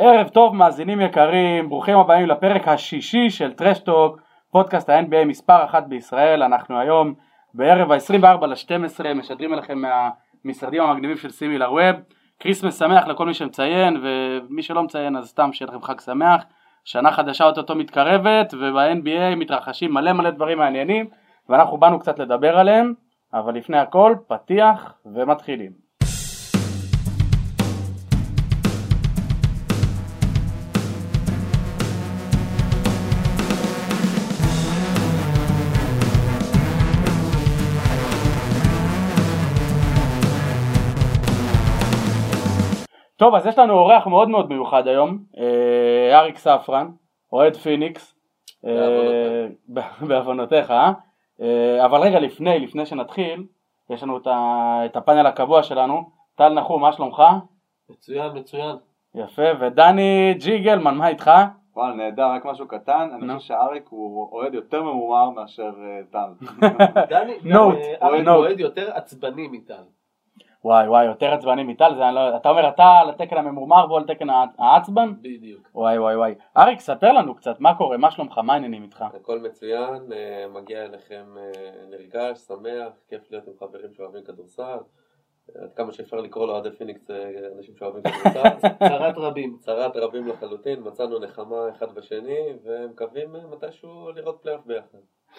ערב טוב מאזינים יקרים, ברוכים הבאים לפרק השישי של טראשטוק, פודקאסט ה-NBA מספר אחת בישראל, אנחנו היום בערב ה-24 ל-12 משדרים אליכם מהמשרדים המגניבים של סימי לרווב, כריסמס שמח לכל מי שמציין ומי שלא מציין אז סתם שיהיה לכם חג שמח, שנה חדשה אוטוטו מתקרבת וב-NBA מתרחשים מלא מלא דברים מעניינים ואנחנו באנו קצת לדבר עליהם, אבל לפני הכל פתיח ומתחילים. טוב אז יש לנו אורח מאוד מאוד מיוחד היום, אה, אריק ספרן, אוהד פיניקס, אה, בעוונותיך, אה, אבל רגע לפני, לפני שנתחיל, יש לנו את הפאנל הקבוע שלנו, טל נחום, מה שלומך? מצוין, מצוין. יפה, ודני ג'יגלמן, מה איתך? וואלה, נהדר, רק משהו קטן, אני חושב שאריק הוא אוהד יותר ממומר מאשר טל. דני, אריק אוהד יותר עצבני מטל. וואי וואי, יותר עצבני מטל, זה, לא, אתה אומר אתה על התקן הממורמר והוא על תקן העצבן? בדיוק. וואי וואי וואי. אריק, ספר לנו קצת, מה קורה, מה שלומך, מה העניינים איתך? הכל מצוין, אה, מגיע אליכם אה, נרגש, שמח, כיף להיות עם חברים שאוהבים כדורסל. עד כמה שאפשר לקרוא לאוהדי פיניקס אה, אנשים שאוהבים כדורסל. צרת רבים. צרת רבים לחלוטין, מצאנו נחמה אחד בשני ומקווים מתישהו לראות פלייאוף ביחד.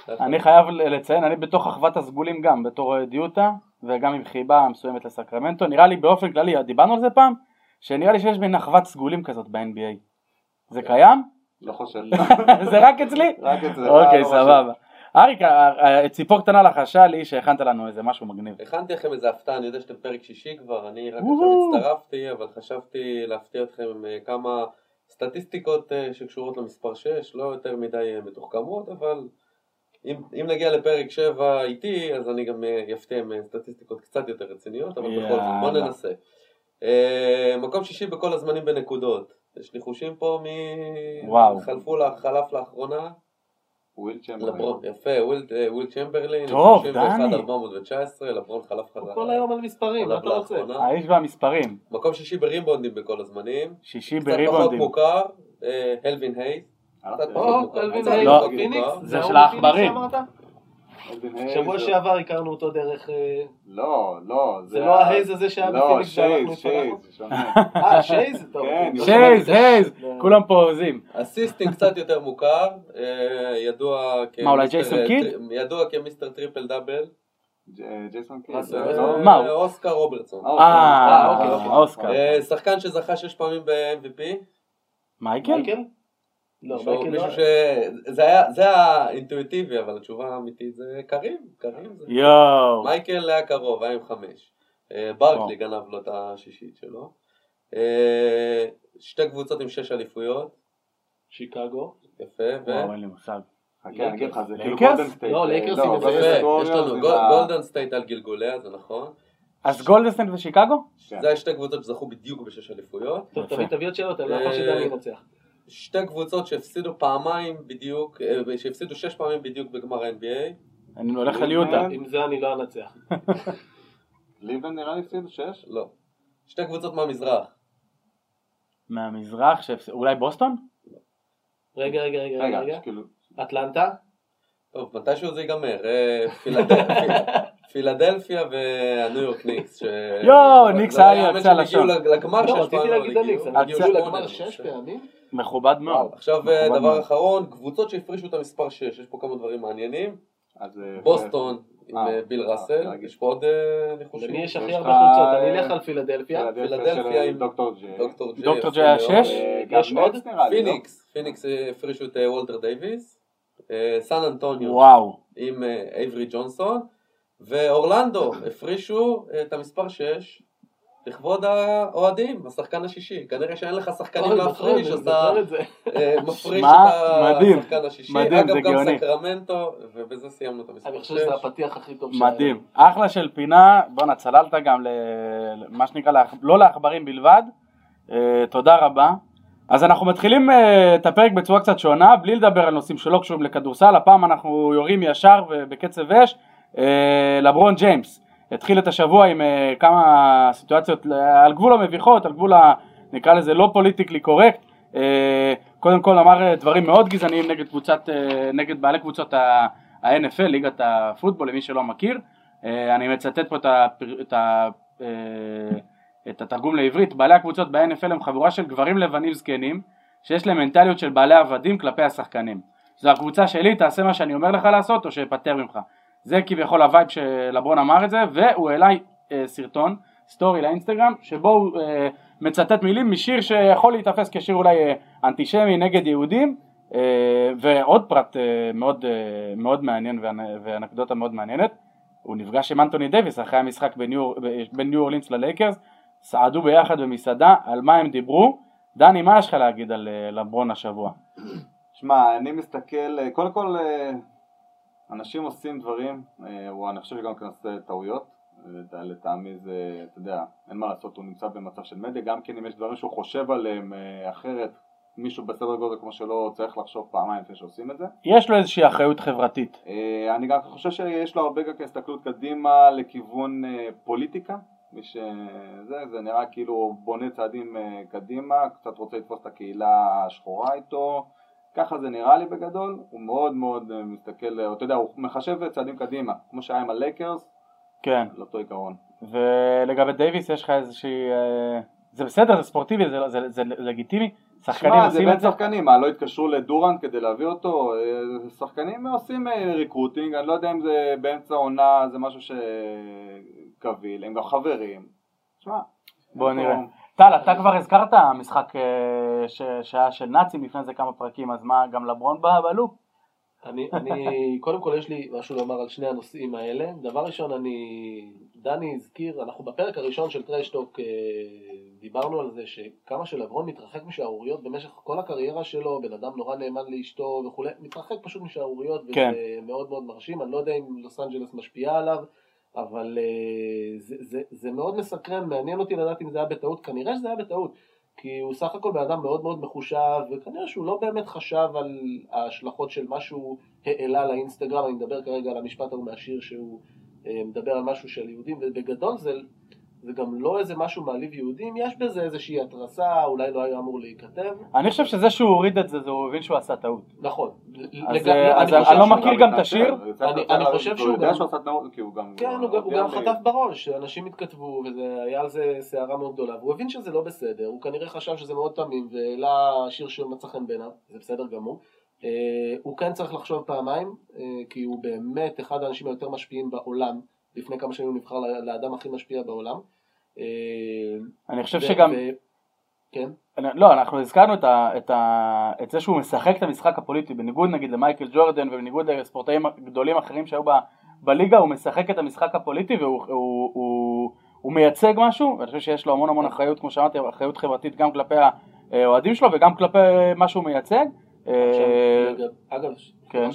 אני חייב לציין, אני בתוך אחוות הסגולים גם, בתור אוהד יוטה, וגם עם חיבה מסוימת לסקרמנטו, נראה לי באופן כללי, דיברנו על זה פעם, שנראה לי שיש בין אחוות סגולים כזאת ב-NBA. זה קיים? לא חושב. זה רק אצלי? רק אצלי. אוקיי, לא סבבה. אריק, ציפור קטנה לחשה לי שהכנת לנו איזה משהו מגניב. הכנתי לכם איזה הפתעה, אני יודע שאתם פרק שישי כבר, אני רק עכשיו הצטרפתי, אבל חשבתי להפתיע אתכם עם אה, כמה סטטיסטיקות אה, שקשורות למספר 6, לא יותר מדי אה, מתוחכמות, אבל אם, אם נגיע לפרק 7 איתי, אז אני גם אפתיע עם סטטיסטיקות קצת יותר רציניות, אבל בכל זאת, בוא ננסה. מקום שישי בכל הזמנים בנקודות. יש ניחושים פה מ... חלפו, חלף לאחרונה. ווילט צ'מברלין. יפה, ווילט צ'מברלין. טוב, דני. 419, לברון חלף חזרה. כל היום על מספרים, מה אתה רוצה? האיש והמספרים. מקום שישי בריבונדים בכל הזמנים. שישי בריבונדים. קצת פחות מוכר, אלווין הייז. אלווין הייז, זה של העכברים. שבוע שעבר הכרנו אותו דרך... אה, לא, לא. זה לא ההייז הזה שהיה לא, בפיניקס שייז, שייז, אה, שייז? טוב. כן, שייז, הייז, כולם פה עוזים. assisting קצת יותר מוכר, אה, ידוע כ... מה, אולי ג'ייסון קיד? ידוע כ Mister Triple Double. ג'ייסון קיד. מה אוסקר רוברטסון. אה, אוקיי, אוקיי. אוסקר. שחקן שזכה שש פעמים ב-MVP. מייקל? לא, מישהו ש... זה היה, זה האינטואיטיבי, אבל התשובה האמיתית זה כרים, כרים זה. יואו. מייקל היה קרוב, היה עם חמש. אה, ברקלי גנב לו את השישית שלו. אה, שתי קבוצות עם שש אליפויות. שיקגו. יפה, ו... וואו, אין לי מושג. חכה, אני אגיד לך, זה כאילו גולדן סטייט. לא, לייקרס עם יש לנו גולדן סטייט על גלגוליה, זה נכון. אז גולדן סטייט ושיקגו? זה שתי קבוצות שזכו בדיוק בשש אליפויות. טוב, תביא תביא עוד שאלות, אני לא יכול שדני ינצח. שתי קבוצות שהפסידו פעמיים בדיוק, אה, שהפסידו שש פעמים בדיוק בגמר ה-NBA. אני הולך על יוטה. עם זה אני לא אנצח. ליבן נראה לי הפסידו שש? לא. שתי קבוצות מהמזרח. מהמזרח, אולי בוסטון? רגע, רגע, רגע, רגע. אטלנטה? טוב, מתישהו זה ייגמר. אה, פילדלפיה והניו יורק ניקס. יואו, ניקס היה לי קצה לשון. לא, לגמר שש פעמים. לא, רציתי להגיד הניקס, הם הגיעו לגמר שש פעמים. מכובד מאוד. עכשיו דבר אחרון, קבוצות שהפרישו את המספר 6, יש פה כמה דברים מעניינים. אה, בוסטון עם אה, אה, ביל ראסל, יש פה עוד ניחושים. למי יש הכי הרבה חולצות? אני אלך על פילדלפיה. פילדלפיה עם דוקטור ג'יי. דוקטור ג'יי היה 6? יש עוד? לא? פיניקס, פיניקס הפרישו את וולטר דייוויס. סן אנטוניו עם אייברי ג'ונסון. ואורלנדו הפרישו את המספר 6 לכבוד האוהדים, השחקן השישי. כנראה שאין לך שחקנים להפריש, אז אתה אה, מפריש את השחקן השישי. אגב, גם סקרמנטו, ובזה סיימנו את המספר 6. אני חושב שזה הפתיח הכי טוב שהיה. מדהים. אחלה של פינה, בואנה, צללת גם למה שנקרא, לא לעכברים בלבד. אה, תודה רבה. אז אנחנו מתחילים אה, את הפרק בצורה קצת שונה, בלי לדבר על נושאים שלא קשורים לכדורסל, הפעם אנחנו יורים ישר ובקצב אש. לברון ג'יימס. התחיל את השבוע עם uh, כמה סיטואציות על גבול המביכות, על גבול נקרא לזה לא politically correct, קודם כל אמר דברים מאוד גזעניים נגד קבוצת, נגד בעלי קבוצות ה-NFL, ליגת הפוטבול, למי שלא מכיר, אני מצטט פה את, את, את התרגום לעברית, בעלי הקבוצות ב-NFL הם חבורה של גברים לבנים זקנים שיש להם מנטליות של בעלי עבדים כלפי השחקנים. זו הקבוצה שלי, תעשה מה שאני אומר לך לעשות או שאפטר ממך. זה כביכול ה vibe שלברון אמר את זה, והוא העלה אה, סרטון, סטורי לאינסטגרם, שבו הוא אה, מצטט מילים משיר שיכול להיתפס כשיר אולי אה, אנטישמי נגד יהודים, אה, ועוד פרט אה, מאוד, אה, מאוד מעניין ואנקדוטה מאוד מעניינת, הוא נפגש עם אנטוני דייוויס אחרי המשחק בין ניו אורלינס ללייקרס, סעדו ביחד במסעדה, על מה הם דיברו, דני מה יש לך להגיד על אה, לברון השבוע? שמע, אני מסתכל, אה, קודם כל אה, אנשים עושים דברים, או אני חושב שגם כן עושה טעויות, לטעמי זה, אתה יודע, אין מה לעשות, הוא נמצא במצב של מדיה, גם כן אם יש דברים שהוא חושב עליהם אחרת, מישהו בסדר גודל כמו שלא צריך לחשוב פעמיים לפני שעושים את זה. יש לו איזושהי אחריות חברתית. אני גם חושב שיש לו הרבה גם הסתכלות קדימה לכיוון פוליטיקה, מי שזה, זה נראה כאילו בונה צעדים אה, קדימה, קצת רוצה לתפוס את הקהילה השחורה איתו, ככה זה נראה לי בגדול, הוא מאוד מאוד אה, מסתכל, אה, אתה יודע, הוא מחשב צעדים קדימה, כמו שהיה עם הלייקרס, כן. על אותו עיקרון. ולגבי דייוויס יש לך איזושהי, זה בסדר, זה ספורטיבי, זה, זה, זה לגיטימי, שחקנים שמה, עושים את זה? שחקנים, מה, לא התקשרו לדורנט כדי להביא אותו? שחקנים עושים recruiting, אני לא יודע אם זה באמצע עונה, זה משהו ש... קביל, הם גם חברים. תשמע, בוא נראה. טל, אתה כבר הזכרת משחק אה, שהיה של נאצים לפני זה כמה פרקים, אז מה, גם לברון בא ב loop? אני, אני, קודם כל יש לי משהו לומר על שני הנושאים האלה. דבר ראשון, אני, דני הזכיר, אנחנו בפרק הראשון של טראשטוק אה, דיברנו על זה שכמה שלברון מתרחק משערוריות במשך כל הקריירה שלו, בן אדם נורא נאמן לאשתו וכולי, מתרחק פשוט משערוריות, וזה כן. מאוד מאוד מרשים. אני לא יודע אם לוס אנג'לס משפיעה עליו. אבל uh, זה, זה, זה מאוד מסקרן, מעניין אותי לדעת אם זה היה בטעות, כנראה שזה היה בטעות, כי הוא סך הכל בן אדם מאוד מאוד מחושב, וכנראה שהוא לא באמת חשב על ההשלכות של מה שהוא העלה לאינסטגרם, אני מדבר כרגע על המשפט ההוא מהשיר שהוא uh, מדבר על משהו של יהודים, ובגדול זה זה גם לא איזה משהו מעליב יהודים, יש בזה איזושהי התרסה, אולי לא היה אמור להיכתב. אני חושב שזה שהוא הוריד את זה, זה הוא הבין שהוא עשה טעות. נכון. אז אני לא מכיר גם את השיר. אני חושב שהוא גם... כן, הוא גם חטף בראש, שאנשים התכתבו, והיה על זה סערה מאוד גדולה, והוא הבין שזה לא בסדר, הוא כנראה חשב שזה מאוד תמים, והעלה שיר שמצא חן בעיניו, זה בסדר גמור. אה, הוא כן צריך לחשוב פעמיים, אה, כי הוא באמת אחד האנשים היותר משפיעים בעולם. לפני כמה שנים הוא נבחר לאדם הכי משפיע בעולם. אה, אני חושב שגם... כן? לא, אנחנו הזכרנו את, ה, את, ה, את זה שהוא משחק את המשחק הפוליטי, בניגוד נגיד למייקל ג'ורדן ובניגוד לספורטאים גדולים אחרים שהיו ב, בליגה, הוא משחק את המשחק הפוליטי והוא הוא, הוא, הוא מייצג משהו, ואני חושב שיש לו המון המון אחריות, כמו שאמרתי, אחריות חברתית גם כלפי האוהדים שלו וגם כלפי מה שהוא מייצג. אה, אגב, כן.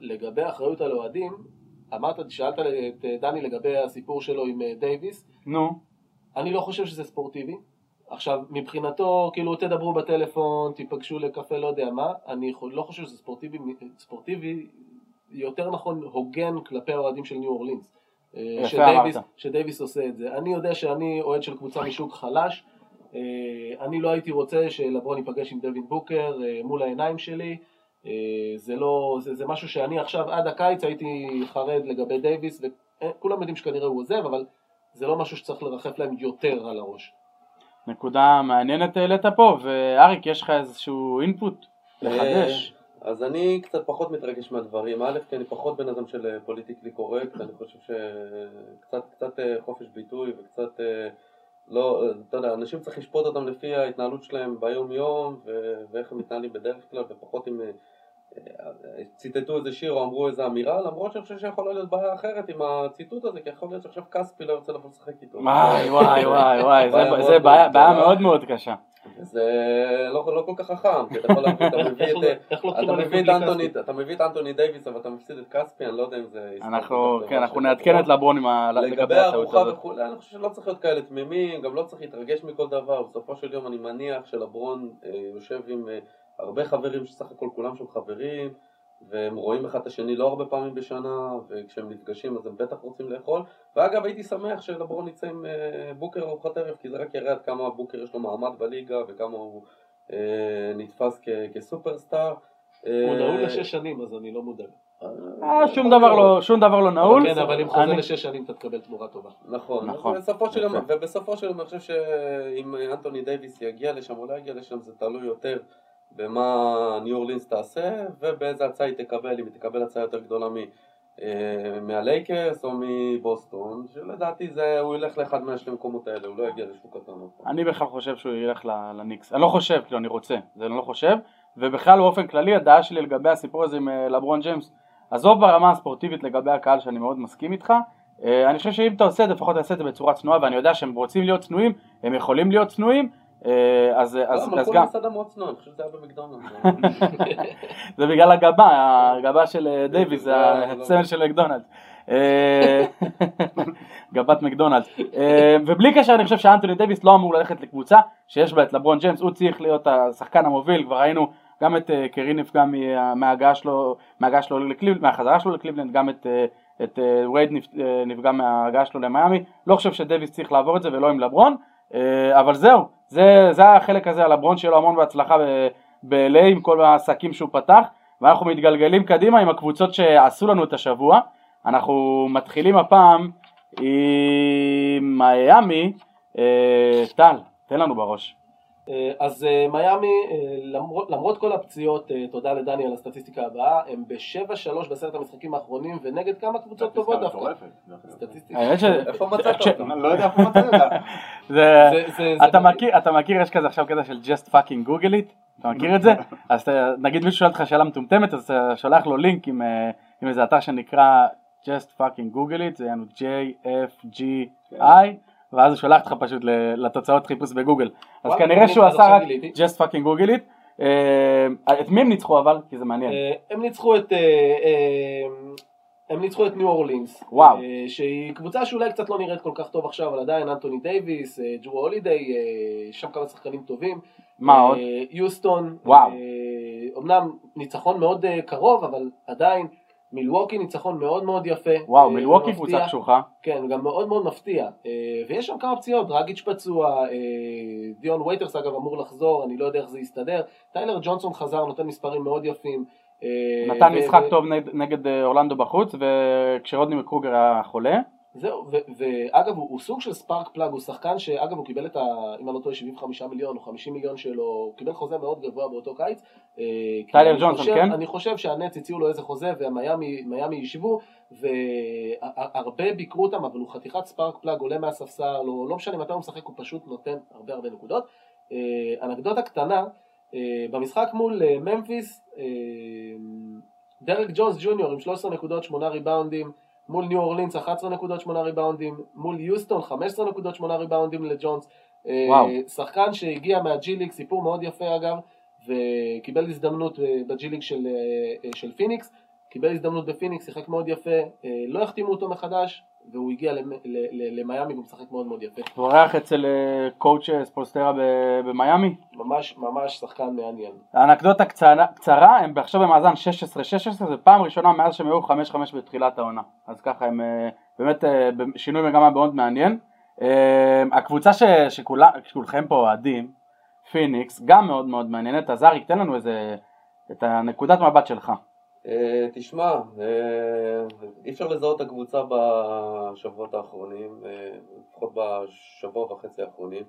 לגבי אחריות על אוהדים, אמרת, שאלת את אה, דני לגבי הסיפור שלו עם אה, דייוויס. נו. אני לא חושב שזה ספורטיבי. עכשיו, מבחינתו, כאילו, תדברו בטלפון, תיפגשו לקפה, לא יודע מה, אני לא חושב שזה ספורטיבי, ספורטיבי, יותר נכון, הוגן כלפי האוהדים של ניו אורלינס. אה, שדייוויס, שדייוויס עושה את זה. אני יודע שאני אוהד של קבוצה משוק חלש, אני לא הייתי רוצה שלברון ייפגש עם דווין בוקר מול העיניים שלי, אה, זה לא, זה, זה משהו שאני עכשיו עד הקיץ הייתי חרד לגבי דייוויס וכולם יודעים שכנראה הוא עוזב אבל זה לא משהו שצריך לרחף להם יותר על הראש. נקודה מעניינת העלית פה ואריק יש לך איזשהו input לחדש? אה, אז אני קצת פחות מתרגש מהדברים, א' כי אני פחות בן אדם של politically correct, אני חושב שקצת קצת חופש ביטוי וקצת לא, אתה יודע, אנשים צריך לשפוט אותם לפי ההתנהלות שלהם ביום יום ואיך הם מתנהלים בדרך כלל ופחות עם ציטטו איזה שיר או אמרו איזה אמירה, למרות שאני חושב שיכולה להיות בעיה אחרת עם הציטוט הזה, כי יכול להיות שעכשיו כספי לא יוצא לבוא לשחק איתו. וואי וואי וואי וואי, זה בעיה מאוד מאוד קשה. זה לא, לא כל כך חכם, כי אתה יכול להביא, אתה מביא את אנטוני דייוויס אבל אתה מפסיד את כספי, אני לא יודע אם זה... אנחנו, כן, אנחנו נעדכן את לברון לגבי הארוחה וכולי, אני חושב שלא צריך להיות כאלה תמימים, גם לא צריך להתרגש מכל דבר, בסופו של יום אני מניח שלברון אה, יושב עם... אה, הרבה חברים שסך הכל כולם שם חברים, והם רואים אחד את השני לא הרבה פעמים בשנה, וכשהם נפגשים אז הם בטח רוצים לאכול. ואגב, הייתי שמח שלברון יצא עם אה, בוקר ארוחת ערב, כי זה רק יראה עד כמה בוקר יש לו מעמד בליגה, וכמה הוא אה, נתפס כ- כסופרסטאר. הוא אה, נעול לשש שנים, אז אני לא מודאג. אה, שום דבר לא- שום דבר לא נעול. כן, אבל אם אני- לשש שנים אתה תקבל תמורה טובה. נכון, נכון. ובסופו של יום אני חושב שאם אנטוני דייוויס יגיע לשם או לא יגיע לשם זה תלוי יותר במה ניו אורלינס תעשה ובאיזה הצעה היא תקבל, אם היא תקבל הצעה יותר גדולה מ... אה, מהלייקרס או מבוסטון, שלדעתי זה, הוא ילך לאחד מהשני מקומות האלה, הוא לא יגיע לשוק פעם. אני בכלל חושב שהוא ילך לניקס. אני לא חושב, כאילו אני רוצה, זה אני לא חושב. ובכלל באופן כללי הדעה שלי לגבי הסיפור הזה עם אה, לברון ג'יימס, עזוב ברמה הספורטיבית לגבי הקהל שאני מאוד מסכים איתך, אה, אני חושב שאם אתה עושה את זה לפחות תעשה את זה בצורה צנועה ואני יודע שהם רוצים להיות צנועים, הם יכולים להיות צנועים, אז, לא, אז, אז גם, למסעדה מאוד צנועה, אני חושב שזה היה במקדונלדס. זה בגלל הגבה, הגבה של אה, דייוויס, זה לא. הסמל של מקדונלדס. אה, גבת מקדונלדס. אה, ובלי קשר אני חושב שאנטוני דייוויס לא אמור ללכת לקבוצה שיש בה את לברון ג'יימס, הוא צריך להיות השחקן המוביל, כבר ראינו גם את אה, קרי נפגע מה- מההגעה שלו, מההגעה שלו לקליבלנד, מהחזרה שלו לקליבלנד, גם את, אה, את אה, וייד נפ- אה, נפגע מההגעה שלו למיאמי, לא חושב שדייוויס צריך לעבור את זה ולא עם לברון, אה, אבל זהו, זה, זה החלק הזה על לברון שיהיה לו המון בהצלחה ב-LA עם כל העסקים שהוא פתח, ואנחנו מתגלגלים קדימה עם הקבוצות שעשו לנו את השבוע, אנחנו מתחילים הפעם עם מיאמי, אה, טל, תן לנו בראש. אה, אז אה, מיאמי, אה, למרות, למרות כל הפציעות, תודה לדני על הסטטיסטיקה הבאה, הם ב-7-3 בעשרת המשחקים האחרונים, ונגד כמה קבוצות טובות דווקא. מטורפת. סטטיסטיקה. ש... איפה מצאת? אני לא יודע איפה מצאת אותה. אתה מכיר, יש כזה עכשיו קטע של just fucking google it, אתה מכיר את זה? אז נגיד מישהו שואל אותך שאלה מטומטמת, אז אתה שולח לו לינק עם, עם איזה אתר שנקרא just fucking google it, זה יענו J-F-G-I, ואז הוא שולח אותך פשוט לתוצאות חיפוש בגוגל. אז כנראה שהוא עשה רק just fucking google it. אה, את מי הם ניצחו אבל? כי זה מעניין. אה, הם ניצחו את... אה, הם ניצחו את ניו אורלינס, וואו. שהיא קבוצה שאולי קצת לא נראית כל כך טוב עכשיו, אבל עדיין אנטוני דייוויס, ג'רו הולידיי, שם כמה שחקנים טובים. מה עוד? יוסטון, וואו. אמנם ניצחון מאוד קרוב, אבל עדיין מילווקי ניצחון מאוד מאוד יפה. וואו, אה, מילווקי. קבוצה קשוחה. כן, גם מאוד מאוד מפתיע. אה, ויש שם כמה פציעות, דרגיץ' פצוע, אה, דיון וייטרס אגב אמור לחזור, אני לא יודע איך זה יסתדר. טיילר ג'ונסון חזר, נותן מספרים מאוד יפים. נתן משחק טוב נגד- אורלנדו בחוץ, וכשרודני מקגרודר היה חולה. זהו, ואגב הוא, הוא סוג של spark plug, הוא שחקן שאגב הוא קיבל את ה... אם אני לא טועה 75 מיליון או 50 מיליון שלו, הוא קיבל חוזה מאוד גבוה באותו קיץ. אה, טיילר ג'ונסון, כן? אני חושב שהנץ הציעו לו איזה חוזה והמיאמי מיאמי ישבו, והרבה ביקרו אותם, אבל הוא חתיכת spark plug, עולה מהספסל, או לא משנה מתי הוא משחק, הוא פשוט נותן הרבה הרבה נקודות. אה, אנקדוטה קטנה, אה, במשחק מול ממפיס, דרק ג'ונס ג'וניור עם 13 נקודות, 8 ריבאונדים, מול ניו אורלינס 11 נקודות 8 ריבאונדים, מול יוסטון 15 נקודות 8 ריבאונדים לג'ונס. אה, וואו. שחקן שהגיע מהג'י ליג, סיפור מאוד יפה אגב, וקיבל הזדמנות אה, בג'י ליג של, אה, של פיניקס, קיבל הזדמנות בפיניקס, שיחק מאוד יפה, לא החתימו אותו מחדש, והוא הגיע למיאמי והוא משחק מאוד מאוד יפה. הוא אורח אצל אה, coach אה, ספולסטרה ב- במיאמי. ממש ממש שחקן מעניין. האנקדוטה קצרה, הם עכשיו במאזן 16-16, זה פעם ראשונה מאז שהם היו 5-5 בתחילת העונה. אז ככה הם אה, באמת אה, שינוי מגמה מאוד מעניין. אה, הקבוצה ש, שכולה, שכולכם פה אוהדים, פיניקס, גם מאוד מאוד מעניינת. אז אריק, תן לנו איזה, את הנקודת מבט שלך. אה, תשמע, אה, אי אפשר לזהות את הקבוצה בשבועות האחרונים, אה, לפחות בשבוע וחצי האחרונים.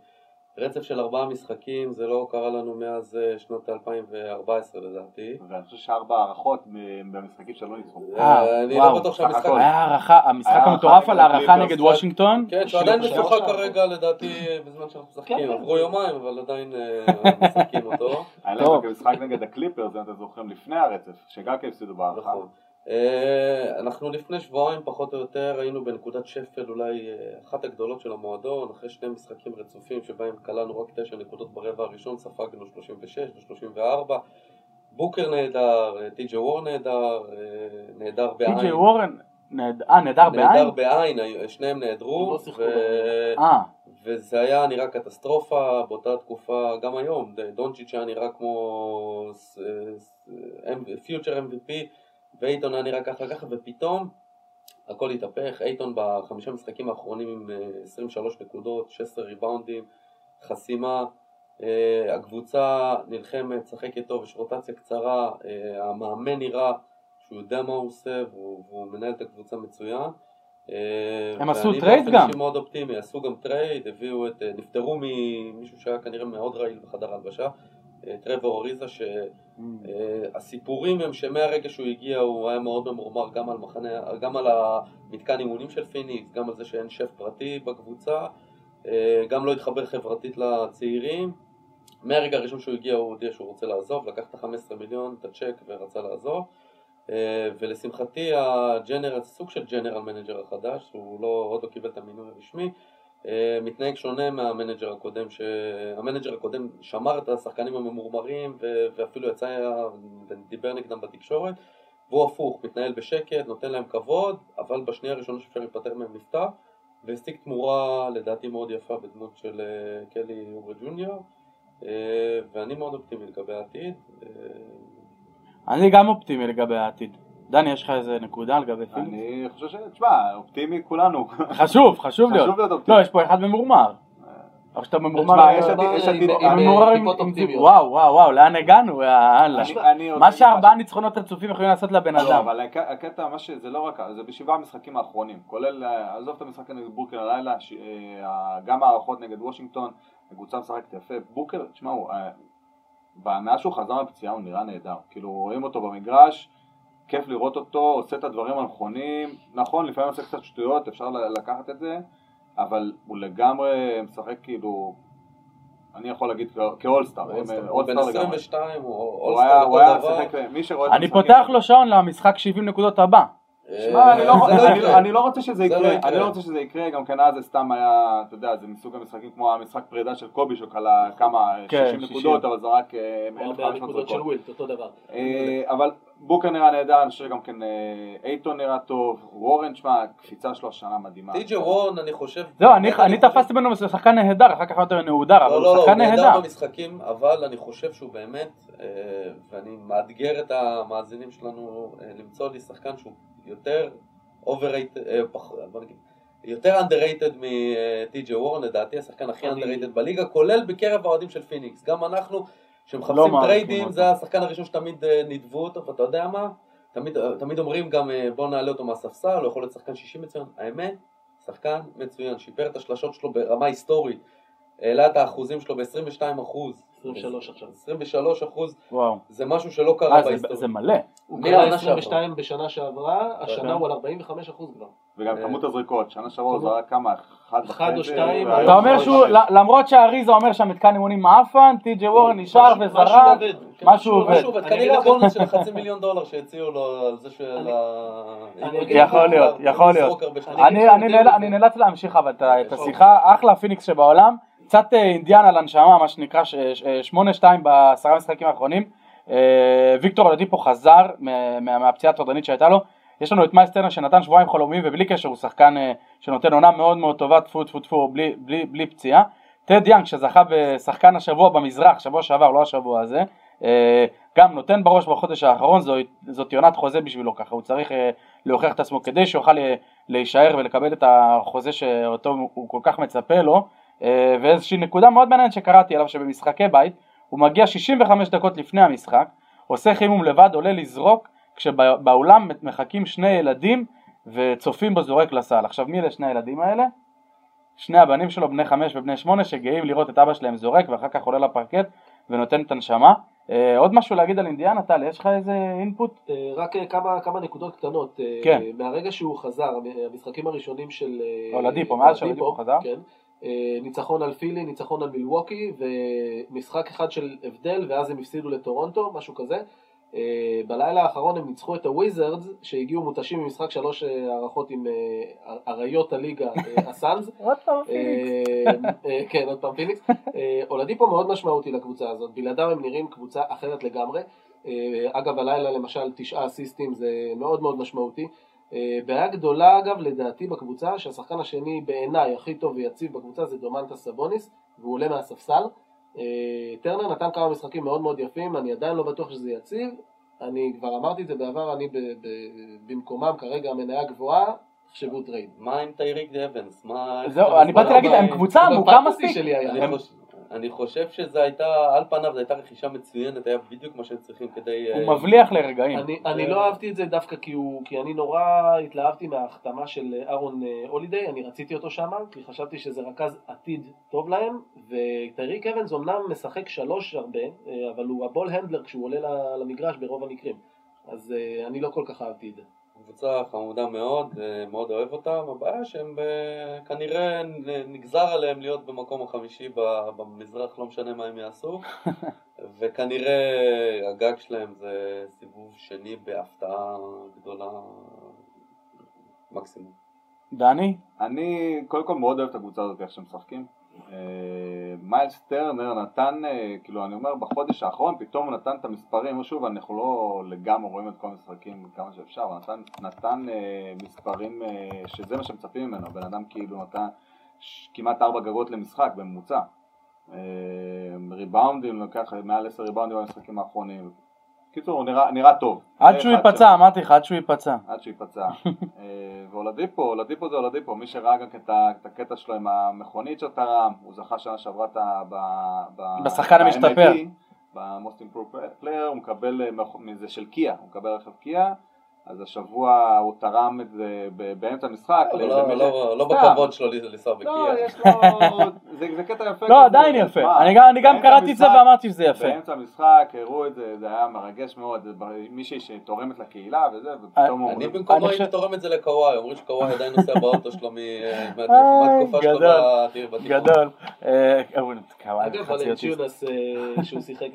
רצף של ארבעה משחקים, זה לא קרה לנו מאז אה, שנות 2014 לדעתי. ואני חושב שארבע הערכות במשחקים שלא ניצחו. אה, אני וואו, לא בטוח שהמשחק... היה הערכה, המשחק המטורף על הערכה נגד וושינגטון. כן, שהוא עדיין שעות. כרגע לדעתי בזמן שאנחנו משחקים, כן. עברו יומיים אבל עדיין אה, משחקים אותו. היה. להם משחק נגד הקליפרס, אם אתם זוכרים, לפני הרצף, שגם כן הפסידו בהערכה. אה, אנחנו לפני שבועיים פחות או יותר היינו בנקודת שפל אולי אה, אחת הגדולות של המועדון, אחרי שני משחקים רצופים שבהם כללנו רק תשע נקודות ברבע הראשון, ספגנו 36 ו-34. בוקר נהדר, אה, טי.ג'י וור נהדר, נהדר בעין. טי.ג'יי וורן, אה נהדר בעין? נהדר בעין, שניהם נהדרו. לא וזה היה נראה קטסטרופה באותה תקופה, גם היום, דונצ'יץ' היה נראה כמו פיוטר MVP, ואייטון היה נראה ככה ככה, ופתאום הכל התהפך, אייטון בחמישה משחקים האחרונים עם 23 נקודות, 16 ריבאונדים, חסימה, אה, הקבוצה נלחמת, משחקת טוב, יש רוטציה קצרה, אה, המאמן נראה שהוא יודע מה הוא עושה והוא, והוא מנהל את הקבוצה מצוין. הם עשו טרייד גם. ואני מאוד אופטימי, עשו גם טרייד, הביאו את, נפטרו ממישהו שהיה כנראה מאוד רעיל בחדר הלבשה, טרוור אריזה, שהסיפורים הם שמהרגע שהוא הגיע הוא היה מאוד ממורמר גם על, מחנה, גם על המתקן אימונים של פיניקס, גם על זה שאין שף פרטי בקבוצה, גם לא התחבר חברתית לצעירים. מהרגע הראשון שהוא הגיע הוא הודיע שהוא רוצה לעזוב, לקח את ה-15 מיליון, את הצ'ק ורצה לעזוב ולשמחתי ה general, סוג של general manager החדש, הוא לא, עוד לא קיבל את המינוי הרשמי, מתנהג שונה מה manager הקודם, שה manager הקודם שמר את השחקנים הממורמרים ואפילו יצא ודיבר נגדם בתקשורת והוא הפוך, מתנהל בשקט, נותן להם כבוד, אבל בשנייה הראשונה שאפשר להיפטר מהם נפטר והשיג תמורה לדעתי מאוד יפה בדמות של קלי אורי ג'וניור ואני מאוד אופטימי לגבי העתיד. אני גם אופטימי לגבי העתיד. דני, יש לך איזה נקודה לגבי פיניקס? אני חושב ש... תשמע, אופטימי כולנו. חשוב, חשוב להיות. חשוב להיות אופטימי. לא, יש פה אחד ממורמר. אבל שאתה ממורמר... תשמע, יש עתיד- אופטימיות. וואו, וואו, וואו, לאן הגענו? יאללה. רוצה מה שארבעה. ניצחונות רצופים יכולים לעשות לבן לא, אדם. אבל הק- הקטע, מה ש... זה לא רק, זה בשבעה המשחקים האחרונים, כולל, אה, עזוב את המשחק נגד בוקר הלילה, אה, גם הערכות נגד וושינגטון, הקבוצה משחקת יפה, בוקר, תשמעו, אה, מאז שהוא חזר מהפציעה הוא נראה נהדר, כאילו רואים אותו במגרש, כיף לראות אותו, עושה את הדברים הנכונים, נכון, לפעמים עושה קצת שטויות, אפשר לקחת את זה, אבל הוא לגמרי משחק כאילו, אני יכול להגיד כאולסטאר, הוא בן 22, הוא היה- הוא אולסטאר היה. משחק, מי שרואה את אני פותח לו שעון למשחק 70 נקודות הבא. שמע, אני לא- זה לא אני- לא רוצה שזה זה לא יקרה. אני לא רוצה שזה יקרה, גם כן אז זה סתם היה, אתה יודע, זה מסוג המשחקים כמו המשחק פרידה של קובי, שהוא כלה כמה, כן, 60 60. נקודות, אבל אה, הרבה 1,500 הנקודות של זרקות. ווילט, אותו דבר. אה, אבל בוקר נראה נהדר, אני חושב גם כן אה, אייטון נראה טוב, וורן, שמע, הקפיצה שלו השנה מדהימה. טי.ג'י וורן, אני חושב... זהו, אני- אני חושב- תפסתי ממנו שחקן נהדר, אחר כך יותר נהודר, אבל לא, הוא לא, לא, הוא שחקן נהדר נהדר. במשחקים, אבל אני חושב שהוא באמת, אה, ואני מאתגר את המאזינים שלנו אה, למצוא לי שחקן שהוא יותר בוא נגיד, יותר underrated מטי.ג'יי וורן, לדעתי השחקן הכי אני- underrated בליגה, כולל בקרב האוהדים של פיניקס. גם אנחנו, לא שמחפשים מעריכים טריידים. זה השחקן הראשון שתמיד אה, נידבו אותו, ואתה יודע מה? תמיד, תמיד אומרים גם אה, בוא נעלה אותו מהספסל, הוא יכול להיות שחקן שישי מצוין. האמת, שחקן מצוין, שיפר את השלשות שלו ברמה היסטורית, העלה את האחוזים שלו ב-22 אחוז. 23 עכשיו. 23 אחוז. זה משהו שלא קרה אה, זה- בהיסטוריה. זה מלא. הוא העונה 22 בשנה שעברה, השנה כן. הוא על 45 אחוז כבר. וגם אה, כמות הזריקות, שנה שעברה הוא זרק כמה, אחד או שתיים, והיום אתה אומר זה שהוא, למרות שאריזה אומר שהמתקן אימונים מעפן, טי.ג'י וורן נשאר וזרק. עובד. כן, משהו עובד. משהו, אגיד לך- הבונוס של חצי מיליון דולר שהציעו לו על זה של ה... יכול להיות, יכול להיות. אני- נאלץ, להמשיך אבל את יש השיחה, אחלה פיניקס שבעולם, קצת אה, אינדיאנה על הנשמה, מה שנקרא, ש- ש- אה, שמונה שתיים בעשרה משחקים האחרונים, אה, ויקטור אולדיפו חזר מה- מה- מהפציעה הטורדנית שהייתה לו, יש לנו את מיילס טרנר שנתן שבועיים חלומיים ובלי קשר הוא שחקן שנותן עונה מאוד מאוד טובה, טפו טפו טפו, בלי, בלי, בלי פציעה, ת'אד יאנג שזכה בשחקן השבוע במזרח, שבוע שעבר, לא השבוע הזה, גם נותן בראש בחודש האחרון, זו, זאת יונת חוזה בשבילו ככה, הוא צריך להוכיח את עצמו כדי שיוכל להישאר ולקבל את החוזה שאותו הוא כל כך מצפה לו ואיזושהי נקודה מאוד מעניינת שקראתי עליו שבמשחקי בית הוא מגיע 65 דקות לפני המשחק עושה חימום לבד עולה לזרוק כשבאולם מחכים שני ילדים וצופים בו זורק לסל עכשיו מי אלה שני הילדים האלה? שני הבנים שלו בני חמש ובני שמונה שגאים לראות את אבא שלהם זורק ואחר כך עולה לפרקט ונותן את הנשמה אה, עוד משהו להגיד על אינדיאנה טל יש לך איזה אינפוט? אה, רק אה, כמה, כמה נקודות קטנות. אה, כן. מהרגע שהוא חזר, המשחקים הראשונים של... אה, אולדיפו, מאז אולדיפו, שאולדיפו חזר. כן. אה, ניצחון על פילי, ניצחון על מילווקי, ומשחק אחד של הבדל, ואז הם הפסידו לטורונטו, משהו כזה. אה, בלילה האחרון הם ניצחו את הוויזרדס, שהגיעו מותשים ממשחק שלוש אה, הערכות עם אריות הליגה, הסאנז. עוד פעם אה, כן, עוד פעם פיניקס. אה, אולדיפו מאוד משמעותי לקבוצה הזאת, בלעדיו הם נראים קבוצה אחרת לגמרי. אגב, הלילה למשל תשעה אסיסטים זה מאוד מאוד משמעותי. אה, בעיה גדולה אגב לדעתי בקבוצה שהשחקן השני בעיניי הכי טוב ויציב בקבוצה זה דומנטה סבוניס והוא עולה מהספסל. אה, טרנר נתן כמה משחקים מאוד מאוד יפים, אני עדיין לא בטוח שזה יציב, אני כבר אמרתי את זה בעבר, אני ב- ב- במקומם כרגע המניה גבוהה, תחשבו טרייד. מה עם טייריק אבנס? מה... זהו, אני באתי להגיד, הם קבוצה עמוקה מספיק. אני חושב- שזו הייתה, על פניו זו הייתה רכישה מצוינת, היה בדיוק מה שהם צריכים כדי... הוא אה, מבליח לרגעים. אני, אני לא אהבתי את זה דווקא כי, הוא, כי אני נורא התלהבתי מההחתמה של אהרון אה, הולידיי, אני רציתי אותו שם, כי חשבתי שזה רכז עתיד טוב להם, וטייריק אבנס אמנם משחק שלוש הרבה, אה, אבל הוא ה ball handler כשהוא עולה ל- למגרש ברוב המקרים, אז אה, אני לא כל כך אהבתי את זה. קבוצה חמודה מאוד, אה, מאוד אוהב אותם, הבעיה שהם ב- כנראה נ- נגזר עליהם להיות במקום החמישי ב- במזרח, לא משנה מה הם יעשו, וכנראה הגג שלהם זה סיבוב שני בהפתעה גדולה מקסימום. דני? אני קודם כל מאוד אוהב את הקבוצה הזאת איך שהם משחקים. אה, מיילס טרנר נתן, אה, כאילו אני אומר בחודש האחרון פתאום הוא נתן את המספרים, שוב אנחנו לא לגמרי רואים את כל המשחקים כמה שאפשר, הוא נתן, נתן אה, מספרים שזה מה שמצפים ממנו, הבן אדם כאילו נתן כמעט ארבע גגות למשחק בממוצע. ריבאונדים, לוקח מעל עשר ריבאונדים במשחקים האחרונים. קיצור הוא נראה, נראה טוב. עד שהוא ייפצע, אמרתי לך, עד שהוא ייפצע. עד שייפצע. אה, ואולדיפו, אולדיפו זה אולדיפו, מי שראה גם את הקטע שלו עם המכונית שהוא תרם, הוא זכה שנה שעברה את ה... ב- ב- בשחקן המשתפר. Improved player, הוא מקבל אה, מזה של קיה, הוא מקבל רכב קיה, אז השבוע הוא תרם את זה באמצע המשחק. לא- מישהו- לא לא סתם. בכבוד שלו לנסוע לא, בקיה. יש לו... זה קטע יפה. לא, עדיין יפה. אני גם- אני גם באמצע קראתי את זה ואמרתי שזה יפה. באמצע המשחק הראו את זה, זה היה מרגש מאוד, מישהי שתורמת לקהילה וזה, ופתאום אומרים... במקומו אני הייתי חושב- תורם את זה לקוואי, אומרים שקוואי עדיין נוסע באוטו שלו איי, מהתקופה שלו גדול, ב- בתיכון. גדול. אה, אגב, ולנצ'יונס אה, שהוא שיחק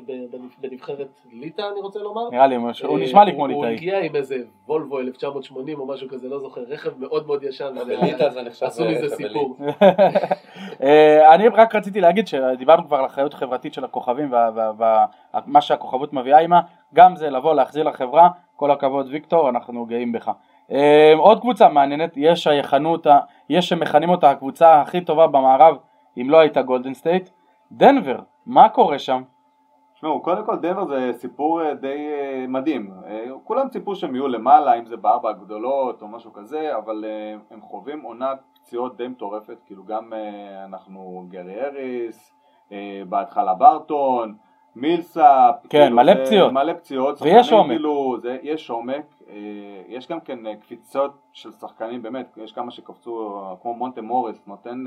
בנבחרת ליטא אני רוצה לומר. נראה לי, הוא הוא אה, נשמע לי כמו הוא- הוא ליטאי. הגיע עם איזה וולבו 1980 או משהו כזה, לא זוכר, רכב מאוד מאוד ישן. בליטא זה נחשב עשו מזה. סיפור. אה, אני רק רציתי להגיד שדיברנו כבר על אחריות חברתית של הכוכבים ומה שהכוכבות מביאה עימה, גם זה לבוא להחזיר לחברה, כל הכבוד ויקטור, אנחנו גאים בך. אה, עוד קבוצה מעניינת, יש שיכנו אותה, יש שמכנים אותה הקבוצה הכי טובה במערב, אם לא הייתה גולדן סטייט, דנבר, מה קורה שם? תשמעו, קודם כל דנבר זה סיפור אה, די אה, מדהים. אה, כולם ציפו שהם יהיו למעלה, אם זה בארבע הגדולות או משהו כזה, אבל הם חווים עונת פציעות די מטורפת, כאילו גם אנחנו גרי האריס, בהתחלה ברטון, מילסאפ, כן, כאילו מלא זה פציעות. מלא פציעות, ויש עומק. כאילו, זה, יש עומק, יש גם כן קפיצות של שחקנים, באמת, יש כמה שקפצו, כמו מונטה מוריס, נותן,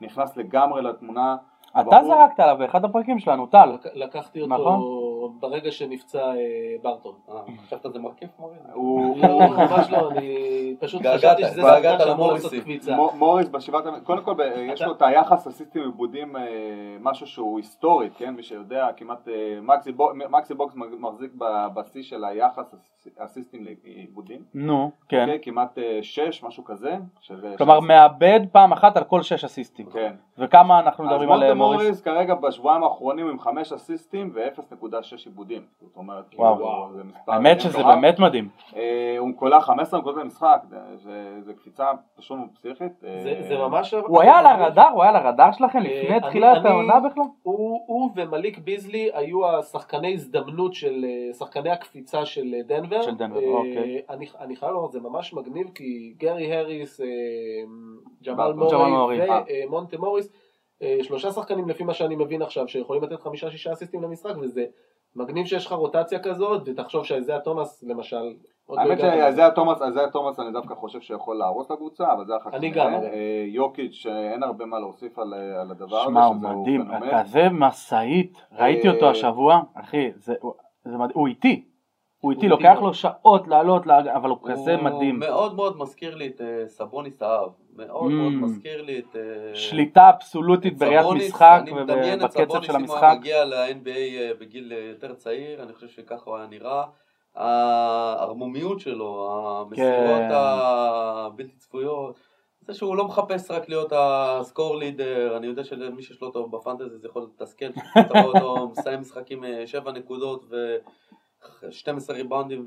נכנס לגמרי לתמונה. אתה זרקת עליו באחד הפרקים שלנו, טל. לק- לקחתי נכון. ברגע שנפצע אה, ברטון. אה, חשבת זה מרכיב מוריס? הוא... לא, ממש לא, אני פשוט חשבתי שזה שחקן שאמור לעשות. קפיצה. מו- מוריס בשבעת קודם כל יש לו את היחס אסיסטים עיבודים, אה, משהו שהוא היסטורי, כן, מי שיודע, כמעט אה, מקסי בו- מקסי בוקס מחזיק בשיא של היחס אס- אסיסטים לעיבודים, נו, כן. אוקיי, כמעט שש, משהו כזה, כלומר מאבד פעם אחת על כל שש אסיסטים. כן, וכמה אנחנו אז מדברים על מוריס? מוריס כרגע בשבועיים האחרונים עם חמש אסיסטים ו-0.6 עיבודים, זאת אומרת, וואו. כאילו, זה מספר האמת שזה מטורף. באמת מדהים. אה, הוא קולע 15 נקודות זה- זה קפיצה פשוט פסיכית. זה אה, זה ממש... הוא היה על הרדאר? הוא היה על הרדאר שלכם אה, לפני אני- תחילת העונה בכלל? הוא הוא ומליק ביזלי היו השחקני הזדמנות של אה, שחקני הקפיצה של אה, דנבר. של דנבר, אה, אוקיי. אני אני חייב לומר, זה ממש מגניב כי גרי הריס, אה, ג'מאל מורי. ומונטה מוריס, אה, שלושה שחקנים לפי מה שאני מבין עכשיו שיכולים לתת חמישה שישה אסיסטים למשחק וזה מגניב שיש לך רוטציה כזאת ותחשוב שאיזיה תומאס למשל לא האמת. שאיזיה תומאס, איזיה תומאס אני דווקא חושב שיכול להרוס לקבוצה, אבל זה אחר כך. אני גם. אבל. אה, יוקיץ', אין הרבה מה להוסיף על על הדבר הזה, שמע, הוא מדהים. כזה משאית, ראיתי אה, אותו השבוע, אחי, זה זה מדהים, הוא איטי, הוא הוא לוקח לו שעות לעלות, אבל הוא כזה הוא מדהים. מאוד מאוד מזכיר לי את אה, סבוניס האב. מאוד Mm. מאוד מזכיר לי את... אה, שליטה אבסולוטית בראיית משחק אני מדמיין את ובקצב סבוניס של אם הוא המשחק. מגיע ל-NBA אה, בגיל אה, יותר צעיר, אני חושב שככה הוא היה נראה. הערמומיות שלו, המסירות כן. הבלתי צפויות, זה שהוא לא מחפש רק להיות הסקור לידר, אני יודע שמי שיש לו אותו בפנטזי זה יכול לתסכל, שאתה רואה אותו מסיים משחק עם 7 נקודות ו-12 ריבאונדים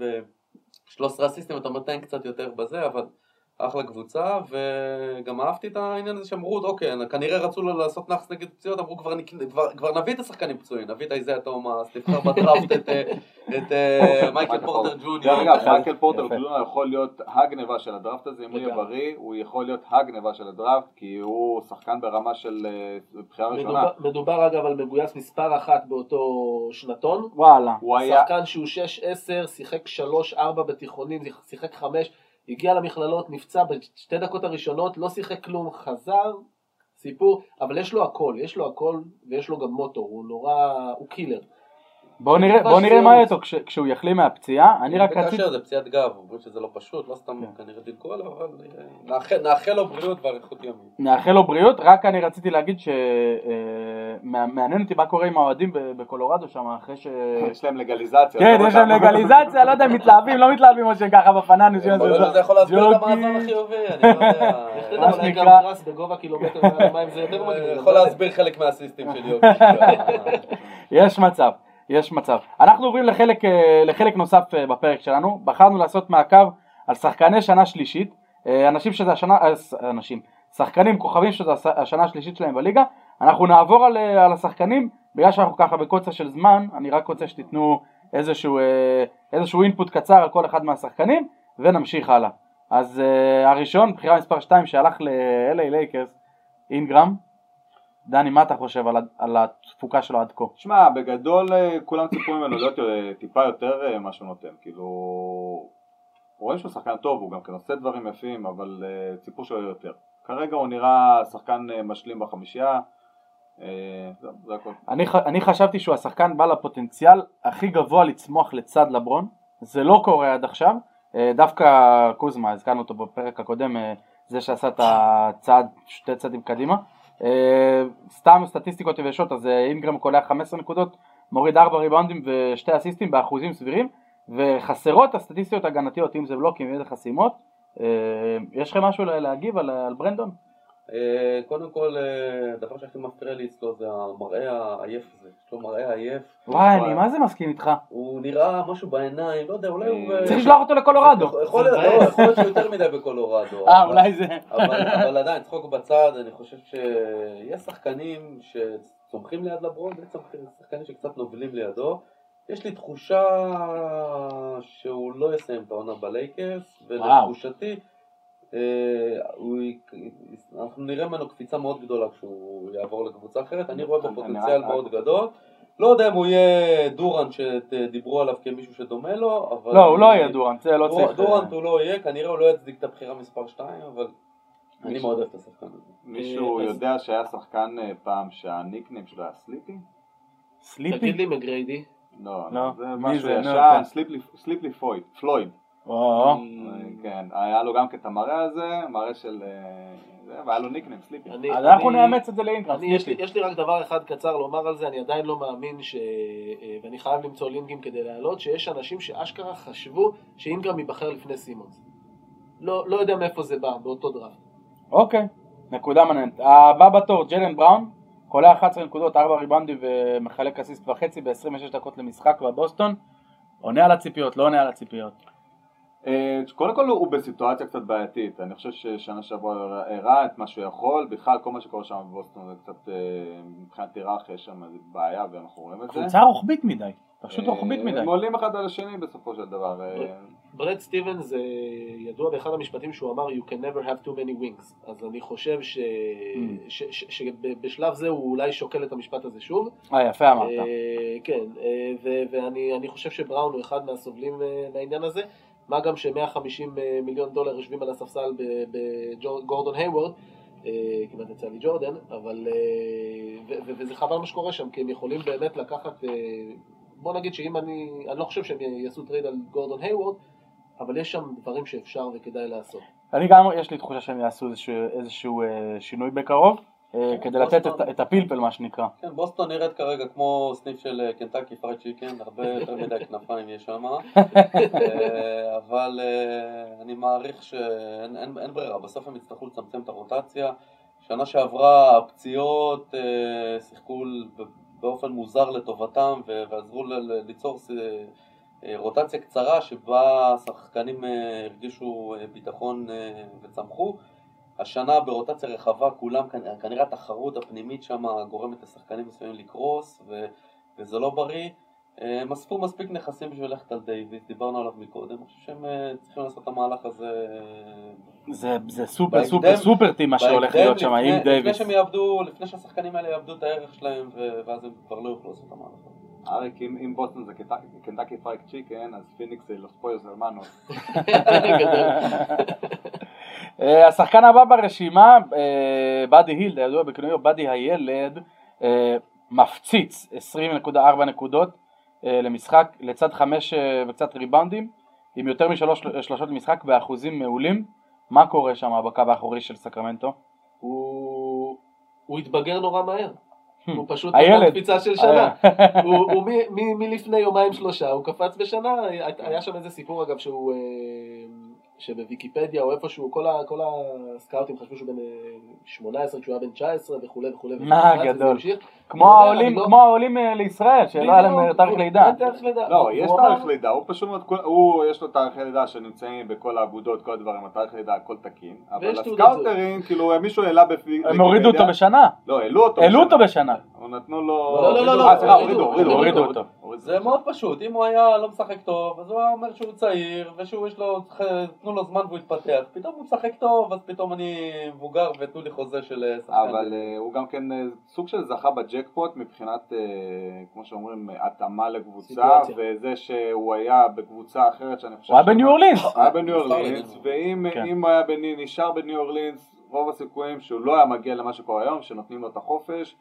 13 אסיסטים, אתה נותן קצת יותר בזה, אבל אחלה קבוצה, וגם אהבתי את העניין הזה שאמרו, אוקיי, כנראה רצו לעשות נאחס נגד פציעות, אמרו כבר, נק- כבר, כבר נביא את השחקנים פצועים, נביא את איזיה תומאס, נבחר בדראפט את, אה, את אה, מייקל פורטר דרך ג'וניור. אגב, מייקל פורטר. ג'וניור יכול להיות הגניבה של הדראפט הזה, אם הוא יהיה. בריא, הוא יכול להיות הגניבה של הדראפט, כי הוא שחקן ברמה של אה, בחירה ראשונה. מדובר, אגב על מגויס מספר אחת באותו שנתון. וואלה. שחקן שהוא 6-10, שיחק 3-4 בתיכונים, שיחק 5, הגיע למכללות, נפצע בשתי דקות הראשונות, לא שיחק כלום, חזר, סיפור, אבל יש לו הכל, יש לו הכל ויש לו גם מוטו, הוא נורא, הוא קילר. בואו נראה, בתקווה בוא נראה מה יהיה איתו כש- כשהוא יחלים מהפציעה. אני רק רציתי... כאשר זה פציעת גב, אומרים שזה לא פשוט, לא סתם כן. כנראה דילגו עליו, אבל אה, נאחל- נאחל לו בריאות ואריכות ימים. נאחל לו בריאות, רק אני רציתי להגיד שמעניין אותי מה קורה עם האוהדים בקולורדו שם אחרי ש... יש להם לגליזציה. כן, לא יש להם. לגליזציה, לא יודע אם מתלהבים, לא מתלהבים או שככה בפנן. יושבים על יכול להסביר את המאזן החיובי, אני לא יודע. איך מה גם שנקרא- פרס בגובה קילומטר מעל המים זה יותר מגניב. אה, יכול לא. להסביר חלק מהאסיסטים של יוקי. יש מצב, יש מצב. אנחנו עוברים לחלק, אה, לחלק נוסף אה, בפרק שלנו, בחרנו לעשות מעקב על שחקני שנה שלישית, אה, אנשים שזה השנה, אנשים, שחקנים, כוכבים שזה הש- השנה השלישית שלהם בליגה, אנחנו נעבור על, על השחקנים, בגלל שאנחנו ככה בקוצר של זמן, אני רק רוצה שתיתנו איזשהו, איזשהו input קצר על כל אחד מהשחקנים, ונמשיך הלאה. אז הראשון, בחירה מספר 2 שהלך ל-LA לייקרס, אינגרם, דני, מה אתה חושב על, על התפוקה שלו עד כה? שמע, בגדול אה, כולם ציפו ממנו להיות אה, טיפה יותר אה, מה שהוא נותן, כאילו... רואים שהוא שחקן טוב, הוא גם כן עושה דברים יפים, אבל אה, ציפו יהיה יותר. כרגע הוא נראה שחקן אה, משלים בחמישייה, זה הכל. אני, אני חשבתי שהוא השחקן בעל הפוטנציאל הכי גבוה לצמוח לצד לברון, זה לא קורה עד עכשיו, דווקא קוזמה, הזכרנו אותו בפרק הקודם, זה שעשה את הצעד, שתי צעדים קדימה. אה, סתם סטטיסטיקות יבשות, אז אה, אינגרם קולע 15 נקודות, מוריד 4 ריבאונדים ושתי אסיסטים באחוזים סבירים, וחסרות הסטטיסטיות ההגנתיות, אם זה בלוקים, אם זה חסימות. אה, יש לכם משהו לה- להגיב על ברנדון? אה, קודם כל, אה, הדבר שהכי מפריע לי אצלו זה המראה העייף הזה. יש לו מראה עייף. וואי, אני מה זה מסכים איתך? הוא נראה משהו בעיניים, לא יודע, אולי הוא... אה, צריך לשלוח אותו לקולורדו. יכול להיות, לא, יכול להיות שהוא יותר מדי בקולורדו. אה, אולי זה... אבל, עדיין, צחוק בצד, אני חושב שיש שחקנים שצומחים ליד לברון, ויש שחקנים שקצת נובלים לידו. יש לי תחושה שהוא לא יסיים את העונה בלייקרס, ולתחושתי, אנחנו נראה ממנו קפיצה מאוד גדולה כשהוא יעבור לקבוצה אחרת, אני רואה בו אני- פוטנציאל מאוד גדול. לא יודע אם הוא יהיה דורנט שדיברו עליו כמישהו שדומה לו, אבל... לא, הוא לא יהיה דורנט, זה לא צריך... דורנט הוא לא יהיה, כנראה הוא לא יצדיק את הבחירה מספר 2, אבל אני מאוד אוהב את השחקן הזה. מישהו יודע שהיה שחקן אה, פעם שהניקניים שלו היה סליפי? סליפי? תגיד לי מגריידי. לא, לא. זה משהו? נו, ישן, כן. סליפי- פלויד. או, כן, היה לו גם כן את המראה הזה, מראה של... אה, זה, והיה לו nickname, סליפי. אז אנחנו נאמץ את זה לאינגרם. אני, יש, לי, יש לי רק דבר אחד קצר לומר על זה, אני עדיין לא מאמין ש... אה, ואני חייב למצוא לינקים כדי להעלות, שיש אנשים שאשכרה חשבו שאינגרם ייבחר לפני סימונס. לא, לא יודע מאיפה זה בא, באותו דראפט. אוקיי, נקודה מעניינת. הבא בתור, ג'לן בראון, קולע 11 נקודות, 4 ריבנדים ומחלק אסיסט וחצי ב-26 דקות למשחק בבוסטון. עונה על הציפיות, לא עונה על הציפיות. אה, קודם כל הוא בסיטואציה קצת בעייתית, אני חושב ששנה שעברה הראה את מה שהוא יכול, בכלל כל מה שקורה שם בבוסטון זה קצת, אה, מבחינת היררכיה יש שם איזה בעיה ואנחנו רואים את זה. קבוצה רוחבית מדי, פשוט אה, רוחבית מדי. הם עולים אחד על השני בסופו של דבר. ברד סטיבנס זה ידוע באחד המשפטים שהוא אמר You can never have too many wings אז אני חושב ש... Mm. שבשלב זה הוא אולי שוקל את המשפט הזה שוב אה, יפה אמרת. כן, ואני אני חושב שבראון הוא אחד מהסובלים מהעניין הזה, מה גם ש-150 מיליון דולר יושבים על הספסל בגורדון היוורד, אה, כמעט יצא לי ג'ורדן, אבל, אה, וזה חבל מה שקורה שם, כי הם יכולים באמת לקחת, אה, בוא נגיד שאם אני, אני לא חושב שהם יעשו טרייד על גורדון היוורד, אבל יש שם דברים שאפשר וכדאי לעשות. אני גם, יש לי תחושה שהם יעשו איזשהו, איזשהו אה, שינוי בקרוב, אה, כדי לתת את, הפלפל מה שנקרא. כן, בוסטון נראית כרגע כמו סניף של אה, Kentucky Fried Chicken, הרבה יותר מדי כנפיים יש שם, אה, אבל אה, אני מעריך שאין אין, אין ברירה, בסוף הם יצטרכו לצמצם את הרוטציה. שנה שעברה הפציעות אה, שיחקו באופן מוזר לטובתם ועזרו ליצור אה, רוטציה קצרה שבה השחקנים אה, הרגישו אה, ביטחון אה, וצמחו. השנה ברוטציה רחבה כולם, כנ- כנראה התחרות הפנימית שם גורמת לשחקנים מסוימים לקרוס ו, וזה לא בריא. אה, הם אספו מספיק נכסים בשביל ללכת על דייוויס, דיברנו עליו מקודם, אני חושב שהם אה, צריכים לעשות את המהלך הזה אה, זה, זה סופר בהקדם- סופר super team מה שהולך להיות שם לפני- עם לפני דייוויס. שהם יאבדו, לפני שהשחקנים האלה יאבדו את הערך שלהם ואז הם כבר לא יוכלו לעשות את המהלך הזה. אריק, אם אם בוסטון זה Kentucky Fried Chicken, אז פיניקס זה Los Pollos Hermanos. אה, השחקן הבא ברשימה, אה, באדי הילד, הידוע בכינויו באדי הילד, אה, מפציץ 20.4 נקודות למשחק, לצד חמש וקצת ריבאונדים, עם יותר משלוש שלושות למשחק באחוזים מעולים. מה קורה שם בקו האחורי של סקרמנטו? הוא הוא התבגר נורא מהר. הוא פשוט. נתן קפיצה של שנה. הוא הוא מלפני יומיים שלושה, הוא קפץ בשנה, היה- שם איזה סיפור אגב שהוא, שבוויקיפדיה או איפשהו, כל ה- כל הסקאוטים חשבו שהוא בן אה, 18 כשהוא היה בן 19 וכולי וכולי. מה גדול. כמו העולים, לא- כמו העולים אה, לישראל, שלא היה להם אה, תאריך לידה. תאריך. לא, יש תאריך לידה, הוא פשוט הוא יש לו תאריכי לידה שנמצאים בכל האגודות, כל הדברים, התאריך לידה הכל תקין, אבל הסקאוטרים, כאילו מישהו העלה בוויקיפדיה, הם הורידו אותו בשנה. לא, העלו אותו העלו אותו בשנה. נתנו לו, לא, לא, לא, לא, אה, הורידו, הורידו, אותו. זה מאוד פשוט, אם הוא היה לא משחק טוב, אז הוא היה אומר שהוא צעיר, ושהוא יש לו, תנו לו זמן והוא יתפתח, פתאום הוא משחק טוב, אז פתאום אני מבוגר ותנו לי חוזה של אה, שחקן. אבל אה, הוא גם כן אה, סוג של זכה בג'קפוט מבחינת, כמו שאומרים, התאמה לקבוצה. וזה שהוא היה בקבוצה אחרת שאני חושב... הוא היה בניו אורלינס. היה בניו אורלינס, ואם כן. אם הוא היה בני- נשאר בניו אורלינס, רוב הסיכויים שהוא לא היה מגיע למה שקורה היום, שנותנים לו את החופש.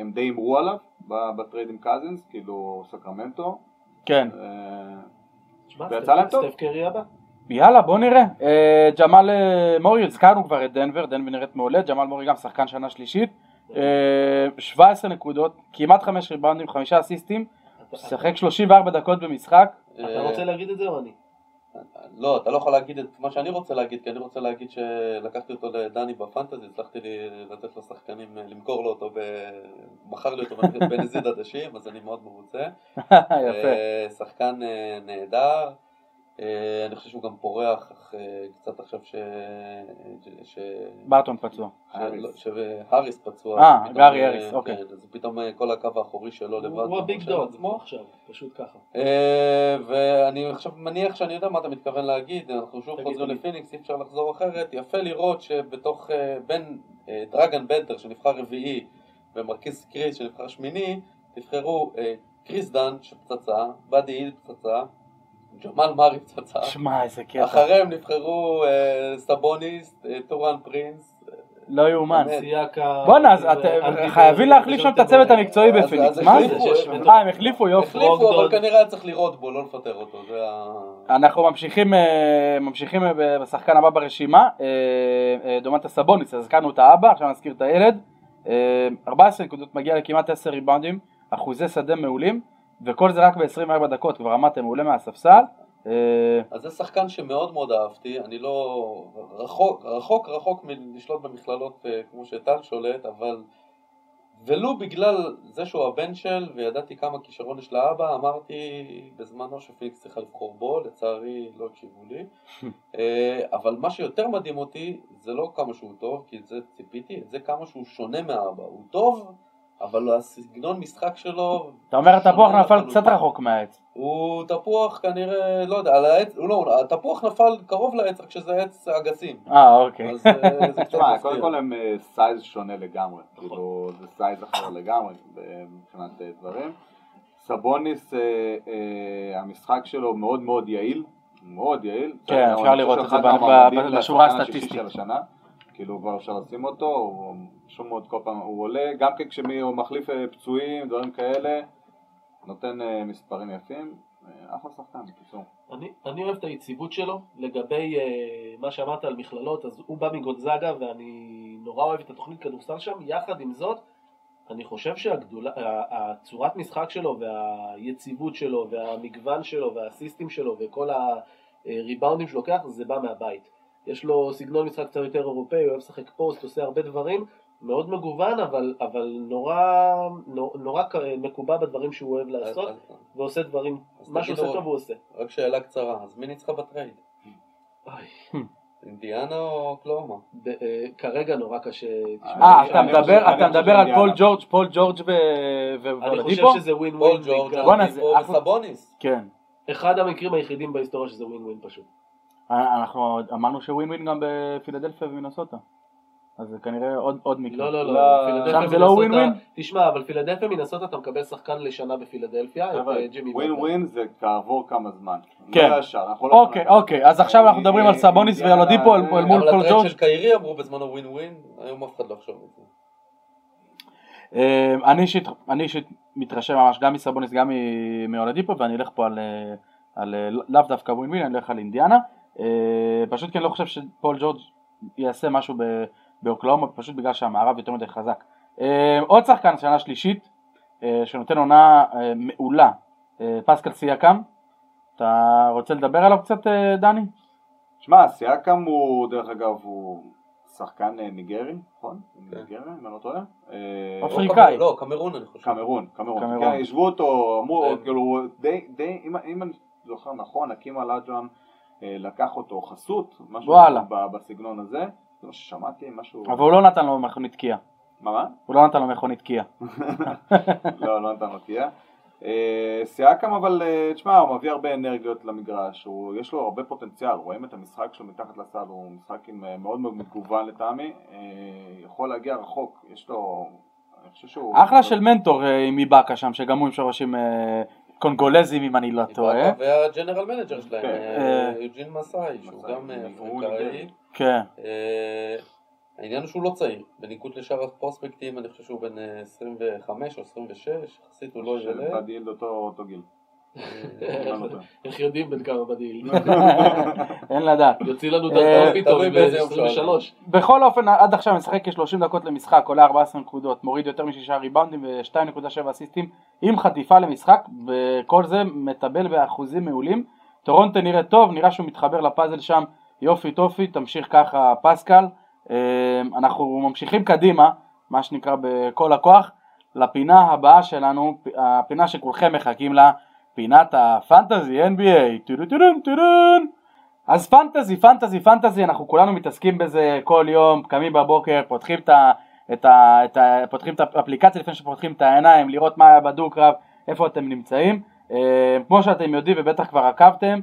הם די הימרו עליו בטרייד עם קזינס, כאילו סקרמנטו. כן. ויצא להם טוב. סטף קרי הבא. יאללה בוא נראה. אה, ג'מאל אה, מורי, הזכרנו כבר את דנבר, דנבר נראית מעולה, ג'מאל מורי גם שחקן שנה שלישית. אה, 17 נקודות, כמעט 5 ריבאונדים, 5 אסיסטים, שיחק 34 דקות במשחק. אתה רוצה להגיד את זה או אני? לא, אתה לא יכול להגיד את מה שאני רוצה להגיד, כי אני רוצה להגיד שלקחתי אותו לדני בפנטזי, הצלחתי לתת לו שחקנים, למכור לו אותו. מכר לי אותו בנזיד עדשים, אז אני מאוד מרוצה. יפה. שחקן נהדר, אני חושב שהוא גם פורח אך, אה, קצת עכשיו ש... ש... ברטון פצוע. האריס. לא, שהאריס פצוע. אה, גארי אה, האריס, אוקיי. כן, אז פתאום אה, כל הקו האחורי שלו לבד. הוא ה big חושב dog עצמו. עכשיו, פשוט ככה. אה, ואני עכשיו מניח שאני יודע מה אתה מתכוון להגיד, אנחנו שוב חוזרים. לפיניקס, אי אפשר לחזור אחרת, יפה לראות שבתוך, אה, בין אה, דרגן בנדר שנבחר רביעי ומרקיס קריס שנבחר שמיני, נבחרו אה, קריס דן שפצצה, באדי הילד פצצה, ג'מאל מורי פצצה, שמע איזה קטע. אחריהם נבחרו אה, סבוניס, אה, טורן פרינס, לא יאומן. בואנה, אז אתם חייבים להחליף שם את הצוות המקצועי בפיניקס, מה זה? אה, הם החליפו יופי. החליפו אבל. כנראה היה צריך לראות בו, לא לפטר אותו, זה ה... אנחנו ממשיכים, אה, ממשיכים אה, בשחקן הבא ברשימה, אה, אה, דומנטס סבוניס, אז הזכרנו את האבא, עכשיו נזכיר את הילד, אה, 14 נקודות, מגיע לכמעט 10 ריבאונדים, אחוזי שדה מעולים, וכל זה רק ב-24 דקות, כבר אמרתם מעולה מהספסל, אה, אז זה שחקן שמאוד מאוד אהבתי, אני לא... רחוק רחוק, רחוק מלשלוט במכללות אה, כמו שטל שולט, אבל ולו בגלל זה שהוא הבן של, וידעתי כמה כישרון יש לאבא, אמרתי בזמנו שפיניקס צריכה לבחור בו, לצערי לא הקשיבו לי. אה, אבל מה שיותר מדהים אותי, זה לא כמה שהוא טוב, כי את זה ציפיתי, את זה כמה שהוא שונה מהאבא. הוא טוב, אבל הסגנון משחק שלו... אתה אומר התפוח נפל. קצת רחוק מהעץ. הוא תפוח כנראה, לא יודע, על העץ, הוא לא, התפוח נפל קרוב לעץ, רק שזה עץ אגסים. אה, אוקיי. אז אה, זה קצת תשמע, מפתיע. קודם כל הם אה, size שונה לגמרי, כאילו זה size אחר לגמרי ב- מבחינת אה, דברים. סבוניס, אה, אה, המשחק שלו מאוד מאוד יעיל, מאוד יעיל. כן, אפשר לראות את זה בשורה הסטטיסטית. כאילו כבר אפשר לשים אותו, הוא שום מאוד כל פעם הוא עולה, גם כן כשהוא מחליף אה, פצועים, דברים כאלה, נותן אה, מספרים יפים, אה, אחלה שחקן, בקיצור. אני, אוהב את היציבות שלו, לגבי מה שאמרת על מכללות, אז הוא בא מגונזאגה ואני נורא אוהב את התוכנית כדורסל שם, יחד עם זאת, אני חושב שהצורת משחק שלו והיציבות שלו והמגוון שלו והאסיסטים שלו וכל הריבאונדים שהוא לוקח, זה בא מהבית. יש לו סגנון משחק קצת יותר אירופאי, הוא אוהב לשחק פוסט, עושה הרבה דברים, מאוד מגוון, אבל, אבל נורא, נור- נורא כ- מקובע בדברים שהוא אוהב לעשות, אז- ועושה דברים, מה שהוא עושה טוב הוא עושה. רק שאלה קצרה, אז מי ניצחה בטרייד? אינדיאנה או אוקלהומה? ב- אה, כרגע נורא קשה. אה, אתה מדבר על. פול ג'ורג', פול ג'ורג' ו- ו- אני חושב? שזה win פול win. ג'ורג'. בואנה, זה אולדיפו אחלה. וסבוניס. כן. אחד המקרים היחידים בהיסטוריה שזה ווין ווין פשוט. אה, אנחנו אמרנו שווין ווין גם בפילדלפיה ומינסוטה. אז זה כנראה עוד עוד מקרה. לא, לא, לא, לא. שם זה לא ווין ווין? תשמע, אבל פילדלפיה מינסוטה אתה מקבל שחקן לשנה בפילדלפיה, חבר'ה, אה, ווין. ווין זה כעבור כמה זמן. כן. לא לא אוקיי, אוקיי, אז עכשיו אנחנו מדברים על סבוניס אינדיאנה ואולדיפו אל מול אבל פול הטרייד ג'ורג'. של קיירי אמרו בזמנו ווין ווין, היום אף אחד לא יחשוב על זה. אה, אני אישית מתרשם ממש גם מסבוניס גם מאולדיפו ואני אלך פה על, אה, על אה, לאו דווקא ווין ווין, אני אלך על אינדיאנה. אה, פשוט כי אני לא חושב שפול ג'ורג' יעשה משהו ב- באוקלאומה פשוט בגלל שהמערב יותר מדי חזק. אה, עוד שחקן שנה שלישית אה, שנותן עונה מעולה, פסקל סייקם. אתה רוצה לדבר עליו קצת דני? שמע, סייקם הוא, דרך אגב, הוא שחקן ניגרי, נכון? כן. ניגרי, אם אני לא טועה. אפריקאי. לא, קמרון אני חושב. קמרון, קמרון. קמרון. כן, השוו אותו, אמרו, כן. כאילו, די, די, אם- אם אני זוכר נכון, הקים אלג'ואן אה, לקח אותו חסות, משהו וואלה. בסגנון הזה. זה מה ששמעתי, משהו... אבל הוא לא נתן לו מכונית קיה. מה, מה? הוא לא נתן לו מכונית קיה. לא, לא נתן לו תהיה. אה, סייקם אבל, אה, תשמע, הוא מביא הרבה אנרגיות למגרש, הוא, יש לו הרבה פוטנציאל, רואים את המשחק שלו מתחת לסל, הוא משחק עם אה, מאוד מאוד מגוון לטעמי, אה, יכול להגיע רחוק, יש לו, אני חושב שהוא... אחלה של מנטור אה, עם איבאקה שם, שגם הוא עם שורשים אה, קונגולזים אם אני לא טועה. וה general manager שלהם, כן. אה, אה, יוג'ירי מסאי, שהוא גם אה, אפריקאי. ניגרי. כן. אה, העניין הוא שהוא לא צעיר, בניגוד לשאר הפרוספקטים אני חושב שהוא בן אה, 25 או 26, יחסית הוא לא ילד. אותו אותו גיל. איך יודעים בן כמה בדיוק? אין לדעת. יוציא לנו אה, דרכון פתאום באיזה יום ב-23. בכל אופן עד עכשיו משחק כ-30 דקות למשחק, קולע 14 נקודות, מוריד יותר משישה ריבאונדים ו-2.7 אסיסטים עם חטיפה למשחק, וכל זה מתובל באחוזים מעולים. טורונטו נראה טוב, נראה שהוא מתחבר לפאזל שם, יופי טופי, תמשיך ככה פסקל. אה, אנחנו ממשיכים קדימה, מה שנקרא בכל הכוח, לפינה הבאה שלנו, הפינה שכולכם מחכים לה, פינת ה fantasy NBA, טודו טודון. אז פנטזי, פנטזי, פנטזי, אנחנו כולנו מתעסקים בזה כל יום, קמים בבוקר, פותחים את ה... את ה, את ה, פותחים את האפליקציה לפני שפותחים את העיניים, לראות מה היה בדו-קרב, איפה אתם נמצאים. אה, כמו שאתם יודעים ובטח כבר עקבתם,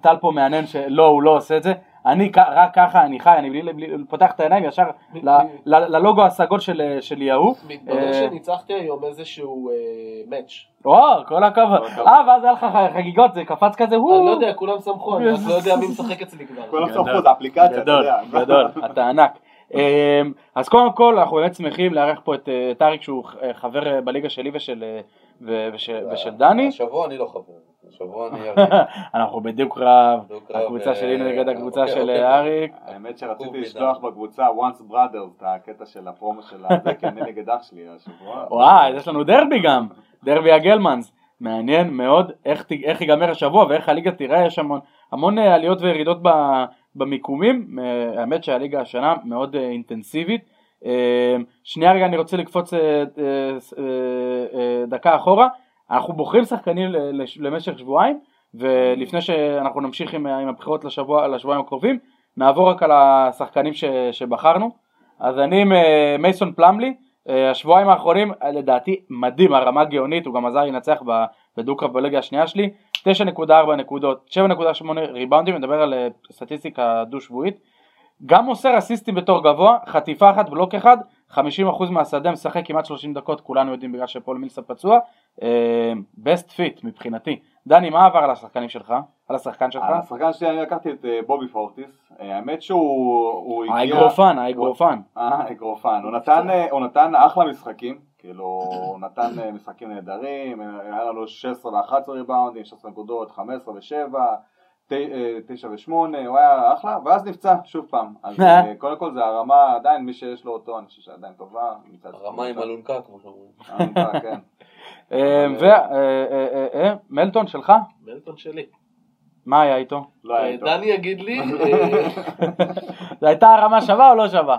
טל פה מהנהן שלא, הוא לא עושה את זה. אני רק ככה, אני חי, אני בלי, בלי פותח את העיניים ישר ל- ל- ללוגו הסגול של, של יהוא. מתברר אה, שניצחתי היום איזשהו מאץ'. או, כל הכבוד. אה, ואז היה לך חגיגות, זה קפץ כזה, אני וואו. לא יודע, כולם שמחו, אני רק לא יודע מי משחק אצלי כבר. כולם גדול. סמכות, האפליקציה, אתה גדול, יודע. גדול, אתה ענק. אמ, אז קודם כל אנחנו באמת שמחים לארח פה את אה, את אריק שהוא אה, חבר אה, בליגה שלי ושל, אה, ו- ושל ושל דני. השבוע אני לא חבר, השבוע אני אריק. אנחנו בדיוק רב, הקבוצה אה, שלי נגד הקבוצה אוקיי, של אוקיי. אריק. האמת שרציתי לשלוח. בקבוצה once brothers את הקטע של הפרומו של הזה, כי אני נגד אח שלי השבוע. וואי, יש לנו דרבי גם, דרבי הגלמנס. מעניין מאוד איך ייגמר השבוע ואיך הליגה תיראה, יש המון- אה, עליות וירידות ב- במיקומים, אה, האמת שהליגה השנה מאוד אינטנסיבית. שנייה רגע אני רוצה לקפוץ דקה אחורה, אנחנו בוחרים שחקנים למשך שבועיים ולפני שאנחנו נמשיך עם, עם הבחירות לשבוע, לשבועיים הקרובים נעבור רק על השחקנים ש, שבחרנו. אז אני עם אה, מייסון פלמלי. אה, השבועיים האחרונים אה, לדעתי מדהים הרמה גאונית הוא גם עזר לנצח בדו-קרב בליגה השנייה שלי. 9.4 נקודות 7.8 ריבאונדים מדבר על סטטיסטיקה דו שבועית גם מוסר אסיסטים בתור גבוה, חטיפה אחת, בלוק אחד, 50% מהשדה משחק כמעט 30 דקות, כולנו יודעים בגלל שפול מילסאפ פצוע, best fit מבחינתי. דני, מה עבר על השחקנים שלך? על השחקן שלך? השחקן שלי אני לקחתי את אה, בובי פורטיס, אה, האמת שהוא הוא הגיע... האגרופן, האגרופן. אה, אגרופן, הוא נתן, אה, אחלה משחקים, כאילו הוא נתן אה, משחקים נהדרים, אה, היה לנו 16 ו-11 ריבאונדים, 16 נקודות, 15 ו-7, 9 ו-8, הוא היה אחלה, ואז נפצע שוב פעם, אז אה, קודם כל זה הרמה, עדיין מי שיש לו אותו, אני חושב שעדיין טובה, הרמה עם אלונקה כמו שאומרים. אלונקה, כן. ומלטון שלך? מלטון שלי. מה היה איתו? לא היה אה, איתו. דני יגיד לי, אה, זו הייתה הרמה שווה או לא שווה?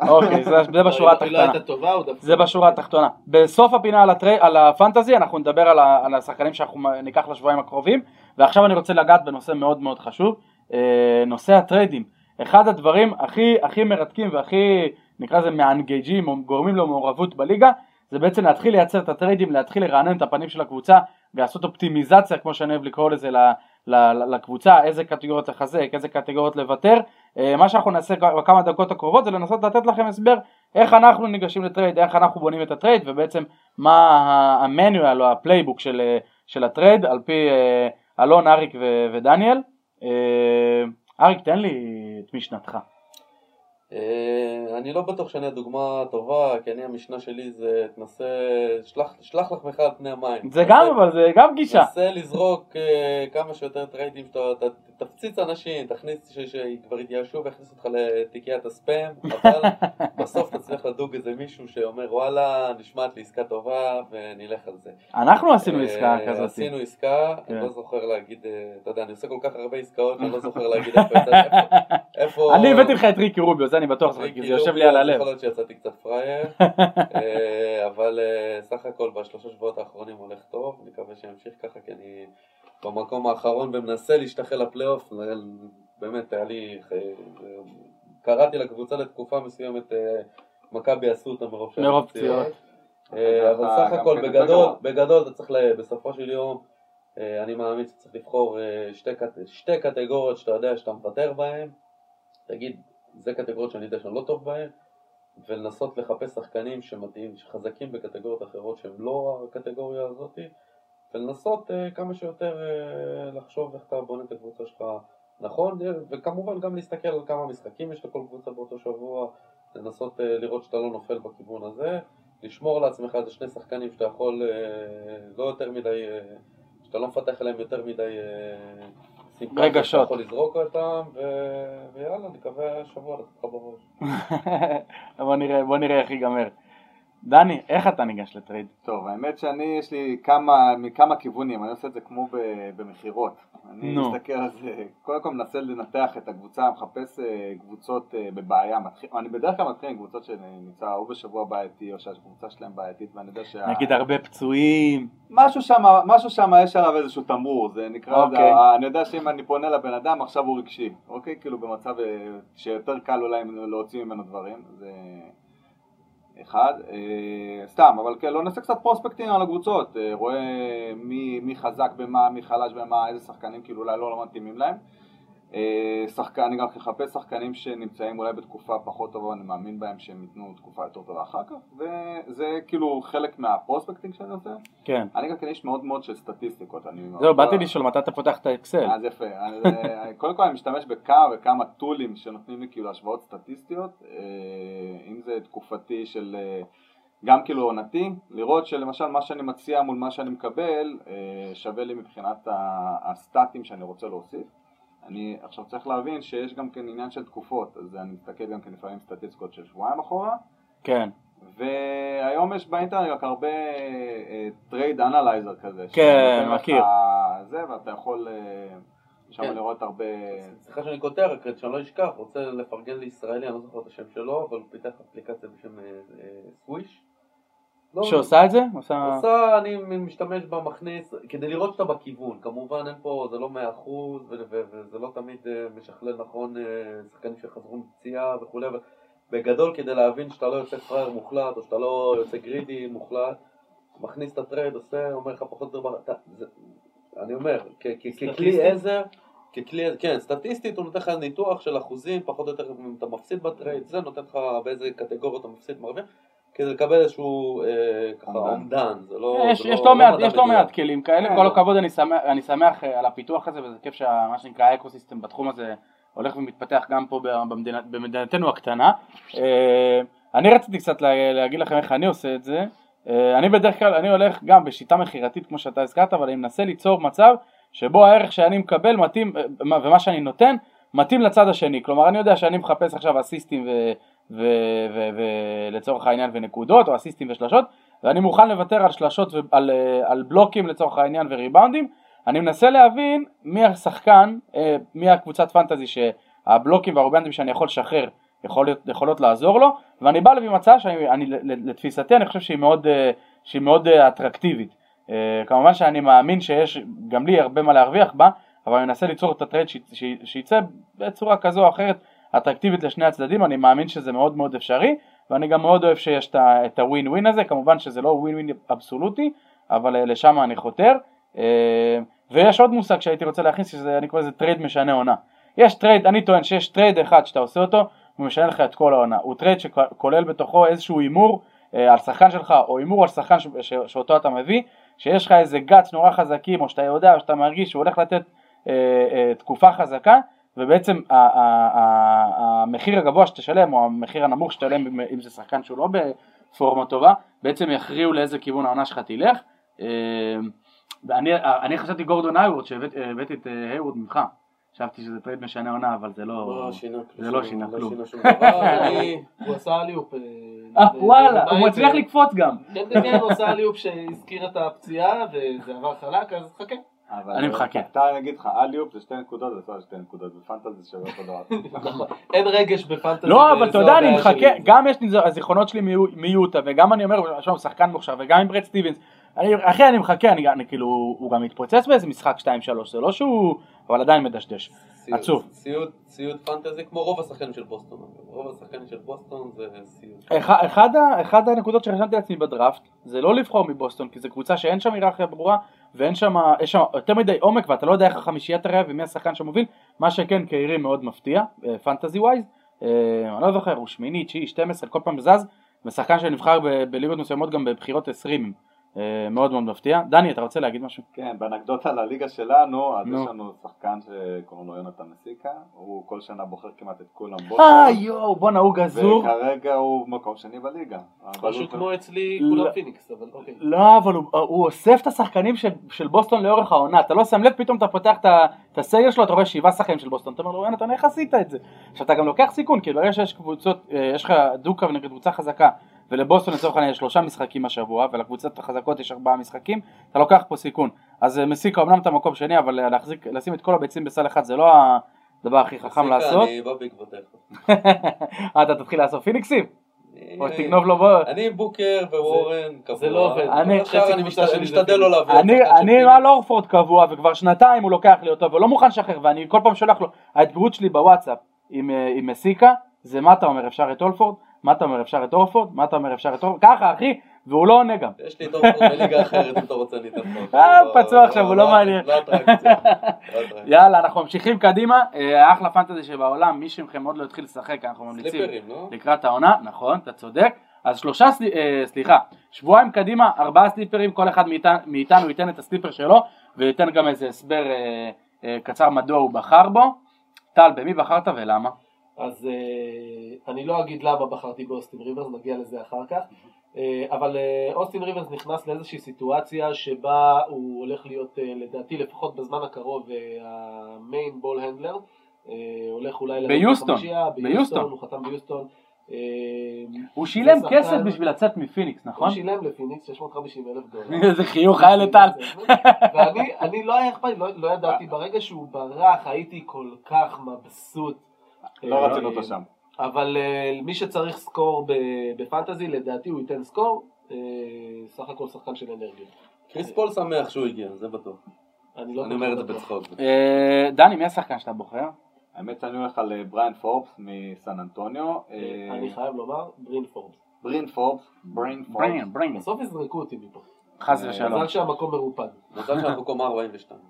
לא. אוקיי, זה זה בשורה לא התחתונה. זה בשורה התחתונה. בסוף הפינה על, הפנטזי אנחנו נדבר על, השחקנים שאנחנו ניקח לשבועיים הקרובים ועכשיו אני רוצה לגעת בנושא מאוד מאוד חשוב, אה, נושא הטריידים. אחד הדברים הכי, הכי מרתקים והכי נקרא לזה מאנגייג'ים או גורמים למעורבות בליגה זה בעצם להתחיל לייצר את הטריידים, להתחיל לרענן את הפנים של הקבוצה ולעשות אופטימיזציה כמו שאני אוהב לקרוא לזה לקבוצה, איזה קטגוריות לחזק, איזה קטגוריות לוותר. אה, מה שאנחנו נעשה בכמה דקות הקרובות זה לנסות לתת לכם הסבר איך אנחנו ניגשים לטרייד, איך אנחנו בונים את הטרייד ובעצם מה ה manual או ה playbook של, אה, של הטרייד על פי אה, אלון, אריק ודניאל. אריק תן לי את משנתך. אה, אני לא בטוח שאני הדוגמה הטובה, כי אני המשנה שלי זה תנסה, שלח, שלח לחמך על פני המים. זה גם אבל זה גם גישה. תנסה לזרוק אה, כמה שיותר טריידים, שאתה תפציץ אנשים, תכניס, שכבר יתייאשו ויכניס אותך לתיקיית הספאם, אבל בסוף תצליח לדוג איזה מישהו שאומר וואלה, נשמעת לי עסקה טובה ונלך על זה. אנחנו עשינו עסקה אה, כזאת. עשינו עסקה, כן. אני לא זוכר להגיד, אה, אתה יודע, אני עושה כל כך הרבה עסקאות, אני לא זוכר להגיד איפה. אני הבאתי לך את ריקי רוביו, זה אני בטוח, כי זה יושב לי על הלב. יכול להיות שיצאתי קצת פראייר, אה, אבל סך הכל בשלושה שבועות האחרונים הולך טוב, אני מקווה שימשיך ככה, כי אני במקום האחרון ומנסה להשתחל לפלייאוף, באמת היה לי, אה, קראתי לקבוצה לתקופה מסוימת אה, מכבי עשו אותה מרוב מרוב פציעות. אה, אבל סך הכל כן בגדול. בגדול אתה צריך, ל- בסופו של יום, אני מאמין שצריך לבחור שתי קט- שתי קטגוריות שאתה יודע שאתה מוותר בהן, תגיד, זה קטגוריות שאני יודע שאני לא טוב בהן, ולנסות לחפש שחקנים שמתאים, שחזקים בקטגוריות אחרות שהם לא הקטגוריה הזאת, ולנסות אה, כמה שיותר אה, לחשוב איך אתה בונה את הקבוצה שלך נכון, אה, וכמובן גם להסתכל על כמה משחקים יש לכל קבוצה באותו שבוע, לנסות אה, לראות שאתה לא נופל בכיוון הזה, לשמור לעצמך איזה שני שחקנים שאתה יכול אה, לא יותר מדי, אה, שאתה לא מפתח עליהם יותר מדי סימפטיה, רגשות. שאתה יכול לזרוק אותם, ו... ויאללה, נקווה השבוע לתת לך בראש. בוא נראה, בוא נראה איך ייגמר. דני, איך אתה ניגש לטרייד? טוב, האמת שאני, יש לי כמה, מכמה כיוונים, אני עושה את זה כמו במכירות. אני נו. מסתכל על זה, קודם כל מנסה לנתח את הקבוצה, מחפש אה, קבוצות אה, בבעיה, מתחיל, אני בדרך כלל מתחיל עם קבוצות שנמצא או בשבוע בעייתי או שהקבוצה שלהם בעייתית ואני יודע שה... נגיד הרבה פצועים. משהו שם, משהו שם יש עליו איזשהו תמרור, זה נקרא, אוקיי. זה, אני יודע שאם אני פונה לבן אדם עכשיו הוא רגשי, אוקיי? כאילו במצב אה, שיותר קל אולי להוציא ממנו דברים, זה אחד, אה, סתם, אבל כן, לא נעשה קצת פרוספקטים על הקבוצות, אה, רואה מי, מי חזק במה, מי חלש במה, איזה שחקנים כאילו אולי לא, לא מתאימים להם. אה, שחקן, אני גם מחפש שחקנים שנמצאים אולי בתקופה פחות טובה, אני מאמין בהם שהם ייתנו תקופה יותר טובה אחר כך, וזה כאילו חלק מהפרוספקטינג שאני עושה. כן. אני גם כן איש מאוד מאוד של סטטיסטיקות. אני זהו, באתי לשאול מתי אתה פותח את האקסל. אז יפה. אז, אה, קודם כל אני משתמש בכמה וכמה טולים שנותנים לי כאילו השוואות סטטיסטיות, אה, אם זה תקופתי של גם כאילו עונתי, לראות שלמשל מה שאני מציע מול מה שאני מקבל שווה לי מבחינת הסטטים שאני רוצה להוסיף. אני עכשיו צריך להבין שיש גם כן עניין של תקופות, אז אני מסתכל גם כן לפעמים סטטיסטיקות של שבועיים אחורה, כן. והיום יש באינטרנט רק הרבה trade analyzer כזה. כן, מכיר. זה, ואתה יכול אה, שם כן. לראות הרבה... סליחה שאני קוטע, רק שאני לא אשכח, רוצה לפרגן לישראלי, אני לא זוכר את השם שלו, אבל הוא פיתח אפליקציה בשם אה, אה, סוויש. לא, שעושה את זה? עושה... עושה, אני משתמש בה, מכניס, כדי לראות שאתה בכיוון. כמובן אין פה, זה לא מאה אחוז, וזה לא תמיד אה, משכלל נכון אה, שחקנים שחזרו מפציעה וכולי, בגדול כדי להבין שאתה לא יוצא פראייר מוחלט, או שאתה לא יוצא greedy מוחלט, מכניס את הטרייד, עושה, אומר לך פחות או יותר, אני אומר, ככלי? עזר, ככלי, כן, סטטיסטית הוא נותן לך ניתוח של אחוזים, פחות או יותר אם אתה מפסיד בטרייד, זה נותן לך באיזה קטגוריות אתה מפסיד מרוויח, כדי לקבל איזשהו אה, ככה אומדן. זה לא... יש, יש לא- לא מעט, יש לא. מעט כלים כאלה, כן. כל הכבוד אני שמח, אה, על הפיתוח הזה וזה כיף שמה שנקרא ה ecosystem בתחום הזה הולך ומתפתח גם פה במדינתנו הקטנה. אה, אני רציתי קצת לה- להגיד לכם איך אני עושה את זה, אני בדרך כלל, אני הולך גם בשיטה מכירתית כמו שאתה הזכרת, אבל אני מנסה ליצור מצב שבו הערך שאני מקבל מתאים, מה- ומה שאני נותן, מתאים לצד השני, כלומר אני יודע שאני מחפש עכשיו אסיסטים ו- ולצורך העניין ונקודות או אסיסטים ושלשות ואני מוכן לוותר על שלשות ועל אה, על בלוקים לצורך העניין וריבאונדים אני מנסה להבין מי השחקן, אה, מי הקבוצת פנטזי שהבלוקים והרוביאנטים שאני יכול לשחרר יכול להיות, יכולות לעזור לו, ואני בא אליו עם הצעה שאני, לתפיסתי אני חושב שהיא מאוד, אה, שהיא מאוד אטרקטיבית. כמובן שאני מאמין שיש גם לי הרבה מה להרוויח בה, אבל אני מנסה ליצור את הטרייד שייצא בצורה כזו או אחרת אטרקטיבית לשני הצדדים, אני מאמין שזה מאוד מאוד אפשרי, ואני גם מאוד אוהב שיש את הווין ווין הזה, כמובן שזה לא ווין ווין אבסולוטי, אבל לשם אני חותר. ויש עוד מושג שהייתי רוצה להכניס, שזה אני קורא לזה טרייד משנה עונה. יש טרייד, אני טוען שיש טרייד אחד שאתה עושה אותו, הוא משנה לך את כל העונה. הוא טרייד שכולל בתוכו איזשהו הימור אה, על שחקן שלך, או הימור על שחקן שאותו אתה מביא, שיש לך איזה guts נורא חזקים, או שאתה יודע, או שאתה מרגיש שהוא הולך לתת אה, אה, תקופה חזקה, ובעצם המחיר הגבוה שתשלם, או המחיר הנמוך שתשלם, אם זה שחקן שהוא לא בפורמה טובה, בעצם יכריעו לאיזה כיוון העונה שלך תלך. אה, ואני אני חשבתי גורדון היוורד שהבאתי את אה, היוורד ממך, חשבתי שזה טרייד משנה עונה אבל זה לא, לא שינה לא כלום. דבר, אני... הוא עשה אליופ. אה וואלה, הוא מצליח לקפוץ גם. כן, כן, כן, הוא עשה אליופ שהזכיר את הפציעה וזה עבר חלק, אז חכה. אני מחכה. אתה אני אגיד לך, אליופ זה שתי נקודות, זה לא שתי נקודות, בפנטזי זה שווה אותו דבר. נכון. אין רגש בפנטזי. לא אבל אתה יודע אני מחכה. גם יש לי הזיכרונות שלי מיו- מיוטה וגם אני אומר, הוא שחקן מוכשר וגם עם ברד סטיבנס, אני- אחי אני מחכה, אני אני כאילו, הוא גם מתפוצץ באיזה משחק 2-3, זה לא שהוא, אבל עדיין מדשדש. סיוט- עצוב. סיוט, סיוט פנטזי כמו רוב השחקנים של בוסטון. רוב השחקנים של בוסטון זה סיוט. אחד, אחד, אחד הנקודות שרשמתי לעצמי בדראפט זה לא לבחור מבוסטון כי זו קבוצה שאין שם היררכיה ברורה ואין שם, יש שם יותר מדי עומק ואתה לא יודע איך החמישייה תראה ומי השחקן שמוביל מה שכן קיירי מאוד מפתיע, fantasy wise, אני לא זוכר, הוא שמיני, תשיעי, 12, כל פעם זז ושחקן שנבחר בליגות מסוימות גם בבחירות 20 אה, מאוד מאוד מפתיע. דני אתה רוצה להגיד משהו? כן, באנקדוטה לליגה שלנו, אז נו. יש לנו שחקן שקוראים לו יונתן מסיקה, הוא כל שנה בוחר כמעט את כולם בוסטון, אה יואו בואנה הוא גזור וכרגע הוא מקום שני בליגה. משהו כמו אצלי. כולם פיניקס, אבל אוקיי. לא, אבל הוא, אוסף את השחקנים של, של בוסטון לאורך העונה, אתה לא שם לב, פתאום אתה פותח את הסגל שלו, אתה רואה שבעה שחקנים של בוסטון, אתה אומר לו, יונתן, איך עשית את זה? עכשיו, אתה גם לוקח סיכון, כי ברגע שיש קבוצות, אה, יש לך דו-קו נגד קבוצה חזקה, ולבוסטון לצורך העניין יש שלושה משחקים השבוע, ולקבוצות החזקות יש ארבעה משחקים, אתה לוקח פה סיכון. אז אה, מסיקה אמנם אתה מקום שני, אבל אה, להחזיק, לשים את כל הביצים בסל אחד זה לא הדבר הכי חכם מסיקה, לעשות. אני בא בעקבותיך. אה, אתה תתחיל לאסוף פיניקסים? או אני- תגנוב לו בוא. אני בוקר ווורן קבוע. זה לא עובד. אני- משתדל לא להביא. אני. עם אורפורד קבוע וכבר שנתיים הוא לוקח לי אותו ולא מוכן לשחרר ואני כל פעם שולח לו ההתגרות שלי בוואטסאפ עם, עם מסיקה זה מה אתה אומר אפשר את אולפורד מה אתה אומר אפשר את אורפורד מה אתה אומר אפשר את אורפורד ככה אחי והוא לא עונה גם יש לי את אורפורד בליגה אחרת אם אתה רוצה לך. אה, לא- פצוע עכשיו, הוא לא מעניין. לא. לא אטרקציה. יאללה אנחנו ממשיכים קדימה אה, אחלה פנטזי שבעולם מי שמכם עוד לא התחיל לשחק אנחנו ממליצים לא? לקראת העונה נכון אתה צודק אז שלושה אה, סליחה שבועיים קדימה ארבעה סליפרים כל אחד מאיתנו, ייתן את הסליפר שלו וייתן גם איזה הסבר קצר מדוע הוא בחר בו טל במי בחרת ולמה? אז אה, אני לא אגיד למה בחרתי באוסטין ריברס, נגיע לזה אחר כך. אה, אבל אה, אוסטין ריברס נכנס לאיזושהי סיטואציה שבה הוא הולך להיות, לדעתי לפחות בזמן הקרוב, המיין בול הנדלר. הולך אולי... ביוסטון, ביוסטון. הוא חתם ביוסטון. הוא שילם כסף בשביל לצאת מפיניקס נכון? הוא שילם לפיניקס 650 אלף דולר. איזה חיוך היה לטל ואני אני לא היה אכפת לא, לא ידעתי, ברגע שהוא ברח הייתי כל כך מבסוט. לא אה, רצינו אותו שם. אבל אה, מי שצריך score ב- בפנטזי, לדעתי הוא ייתן score, אה, סך הכל שחקן של אנרגיות. קריס פול שמח שהוא הגיע, זה בטוח. אני לא אני אומר את זה. בצחוק. דני מי השחקן שאתה בוחר? האמת שאני הולך על בריין פורבס מסן אנטוניו. אני חייב לומר, ברין פורבס. ברין פורבס, ברין פורבס. ברין ברין בסוף יזרקו אותי מפה. חס ושלום מזל שהמקום מרופד. מזל שאנחנו קומה 42.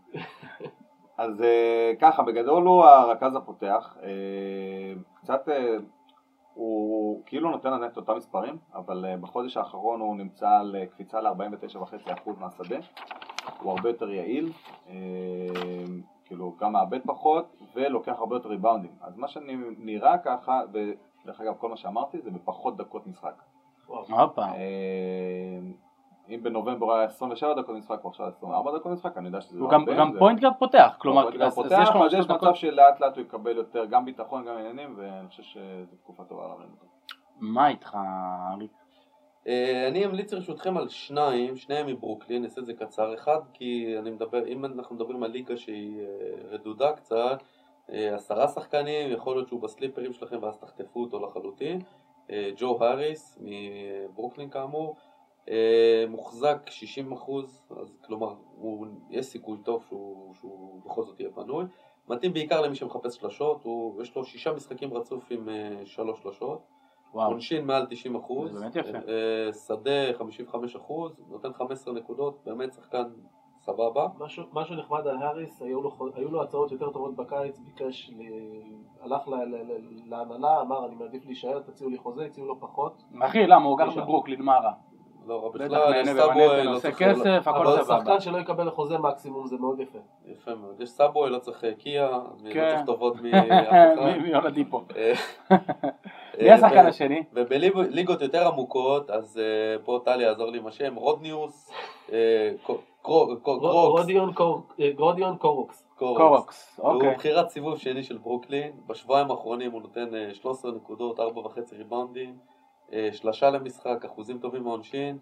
אז אה, ככה, בגדול הוא הרכז הפותח, אה, קצת, אה, הוא כאילו נותן עדיין את אותם מספרים, אבל בחודש האחרון הוא נמצא על קפיצה ל-49.5% מהשדה, הוא הרבה יותר יעיל, כאילו גם מאבד פחות ולוקח הרבה יותר ריבאונדים, אז מה שנראה ככה, ודרך אגב כל מה שאמרתי זה בפחות דקות משחק. הופה אם בנובמבר היה 27 דקות משחק, הוא עכשיו 24 דקות משחק, אני יודע שזה לא הרבה, גם point guard פותח כלומר אז- פותח, יש אז מצב שלאט לאט הוא יקבל יותר גם ביטחון גם עניינים ואני חושב שזו תקופה טובה להרים אותו. מה איתך אריק? אה, אני אמליץ ברשותכם על שניים, שניהם מברוקלין, נעשה את זה קצר. אחד, כי אני מדבר, אם אנחנו מדברים על ליגה שהיא אה, רדודה קצת, אה, עשרה שחקנים, יכול להיות שהוא בסליפרים שלכם ואז תחטפו אותו לחלוטין. ג'ו האריס מברוקלין כאמור, מוחזק 60 אחוז, אז כלומר, הוא, יש סיכוי טוב שהוא, שהוא בכל זאת יהיה פנוי. מתאים בעיקר למי שמחפש שלשות, הוא, יש לו שישה משחקים רצוף עם אה, שלוש שלשות. עונשין מעל 90 אחוז, זה באמת יפה. אה, שדה 55 אחוז, נותן 15 נקודות, באמת שחקן סבבה. משהו, משהו נחמד על האריס, היו לו, היו לו הצעות יותר טובות בקיץ, ביקש, ל... הלך להנהלה, אמר אני מעדיף להישאר, תציעו לי חוזה, הציעו לו פחות. אחי, למה? הוא גר. בברוקלין, מה רע? לא רע בטח בכלל, subway, לא צריך... כסף, הכל אבל סבבה. שחקן שלא יקבל לחוזה מקסימום זה מאוד יפה. יפה מאוד, יש subway, לא צריך אה, קיה, אני לא כן. צריך טובות מאף אחד. מי הולדים פה? אה, מי אה, השחקן השני? ובליגות יותר עמוקות, אז אה, פה טלי יעזור לי עם השם, רודניוס, אה, קרוקס, רודיון אה, רודיון קורוקס. קורוקס, הוא אוקיי. בחירת סיבוב שני של ברוקלין, בשבועיים האחרונים הוא נותן אה, 13 נקודות, 4.5 ריבאונדים, אה, שלשה למשחק, אחוזים טובים מהעונשין.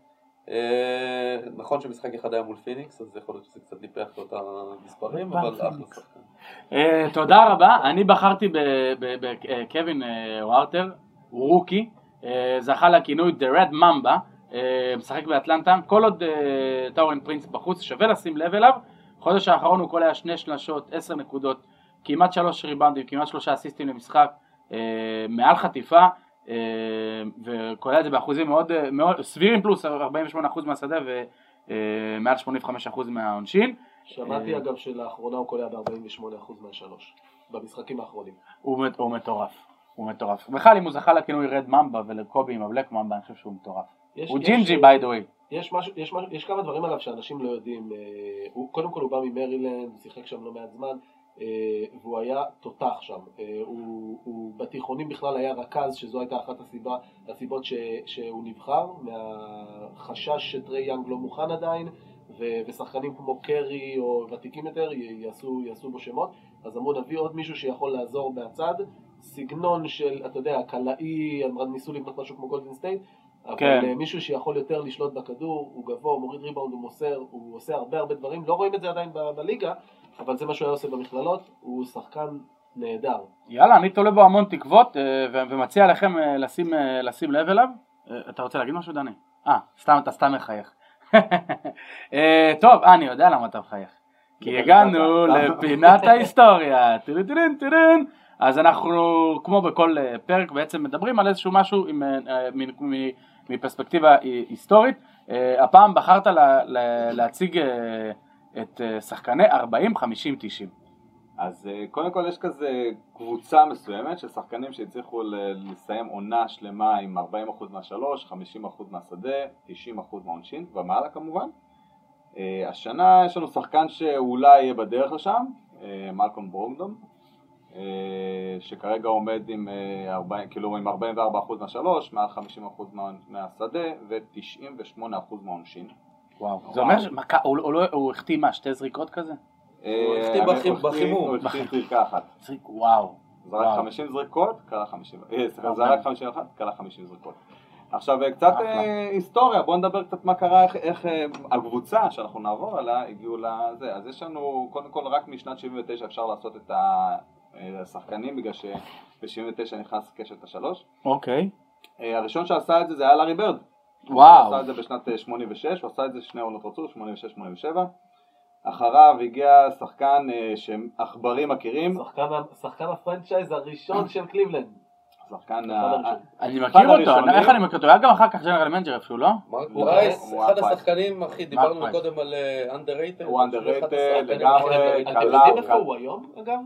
אה, נכון שמשחק אחד היה מול פיניקס, אז יכול להיות שזה קצת ניפח לו את המספרים, אבל אחלה שחקן. אה, תודה רבה, אני בחרתי בקווין ווארטר, הוא רוקי, אה, זכה לכינוי The Red Mamba, אה, משחק באטלנטה, כל עוד אה, טאורן פרינס בחוץ, שווה לשים לב אליו, חודש האחרון הוא קולע שני שלשות, עשר נקודות, כמעט שלוש ריבאונדים, כמעט שלושה אסיסטים למשחק, אה, מעל חטיפה, אה, וקולע את זה באחוזים מאוד, אה, מאוד סבירים פלוס 48% מהשדה ומעל 85% מהעונשין. שמעתי אה. אגב שלאחרונה הוא קולע ב-48% מהשלוש. במשחקים האחרונים. הוא, הוא מטורף, הוא מטורף. בכלל אם הוא זכה לכינוי Red Mamba ולקובי עם ה Black Mamba, אני חושב שהוא מטורף. יש- הוא ג'ינג'י by the way. יש, משהו, יש, משהו, יש כמה דברים עליו שאנשים לא יודעים. אה, הוא, קודם כל הוא בא ממרילנד, שיחק שם לא מעט זמן, אה, והוא היה תותח שם. אה, הוא, הוא בתיכונים בכלל היה רכז, שזו הייתה אחת הסיבה, הסיבות ש, שהוא נבחר, מהחשש שטרי יאנג לא מוכן עדיין, ו, ושחקנים כמו קרי או ותיקים יותר יעשו, יעשו בו שמות. אז אמרו נביא עוד מישהו שיכול לעזור מהצד. סגנון של, אתה יודע, קלעי, ניסו לבנות משהו כמו גולדן סטייט, אבל כן. אה, מישהו שיכול יותר לשלוט בכדור, הוא גבוה, הוא מוריד ריבאונד, הוא מוסר, הוא עושה הרבה הרבה דברים, לא רואים את זה עדיין ב- בליגה, אבל זה מה שהוא היה עושה במכללות, הוא שחקן נהדר. יאללה, אני תולה בו המון תקוות אה, ומציע לכם אה, לשים, אה, לשים לב אליו. אתה רוצה להגיד משהו דני? אה, סתם, אתה סתם מחייך. טוב, אני יודע למה אתה מחייך. כי הגענו לפינת ההיסטוריה. אז אנחנו, כמו בכל פרק, בעצם מדברים על איזשהו משהו עם, מ- מ- מפרספקטיבה היסטורית. הפעם בחרת לה- לה- להציג את אה, שחקני 40, 50, 90. אז אה, קודם כל יש כזה קבוצה מסוימת של שחקנים שהצליחו לסיים עונה שלמה עם 40% מהשלוש, 50% מהשדה, 90% מהעונשין, ומעלה כמובן. אה, השנה יש לנו שחקן שאולי יהיה בדרך לשם, מלקום ברוקדון, אה, שכרגע עומד עם, אה, 40, כאילו עם 44% מהשלוש, מעל 50% מה- מהשדה ו-98% מהעונשין. וואו. זה אומר, שמה, כ- הוא, הוא, לא- הוא החטיא מה, שתי זריקות כזה? הוא אה, החטיא הוא החטיא- בחימום. הוא החטיא זריקה אחת. זריק, וואו. זרק וואו. 50 זריקות, קלע 50, אה, סליחה, אוקיי. זרק 51, קלע 50 זריקות. עכשיו אה, קצת. אה, היסטוריה, בואו נדבר קצת מה קרה, איך, איך אה, הקבוצה שאנחנו נעבור עליה הגיעו לזה. אז יש לנו, קודם כל רק משנת 79 אפשר לעשות את השחקנים, בגלל שב-79 נכנס קשת השלוש. אוקיי. אה, הראשון שעשה את זה זה היה לארי ברד. וואו. הוא עשה את זה בשנת אה, 86, הוא עשה את זה שני עונות רצוף, 86-87. אחריו הגיע שחקן אה, שעכברים מכירים, שחקן, שחקן ה franchise הראשון של קליבלנד. שחקן... ה-. אני מכיר אותו. איך אני מכיר אותו? היה גם אחר כך general manager איפשהו, לא? מרק הוא פרייס, הוא אחד. השחקנים, אחי, דיברנו. קודם על אה, underrated. הוא השחקנים לגמרי. אתם יודעים איפה. הוא היום, אגב?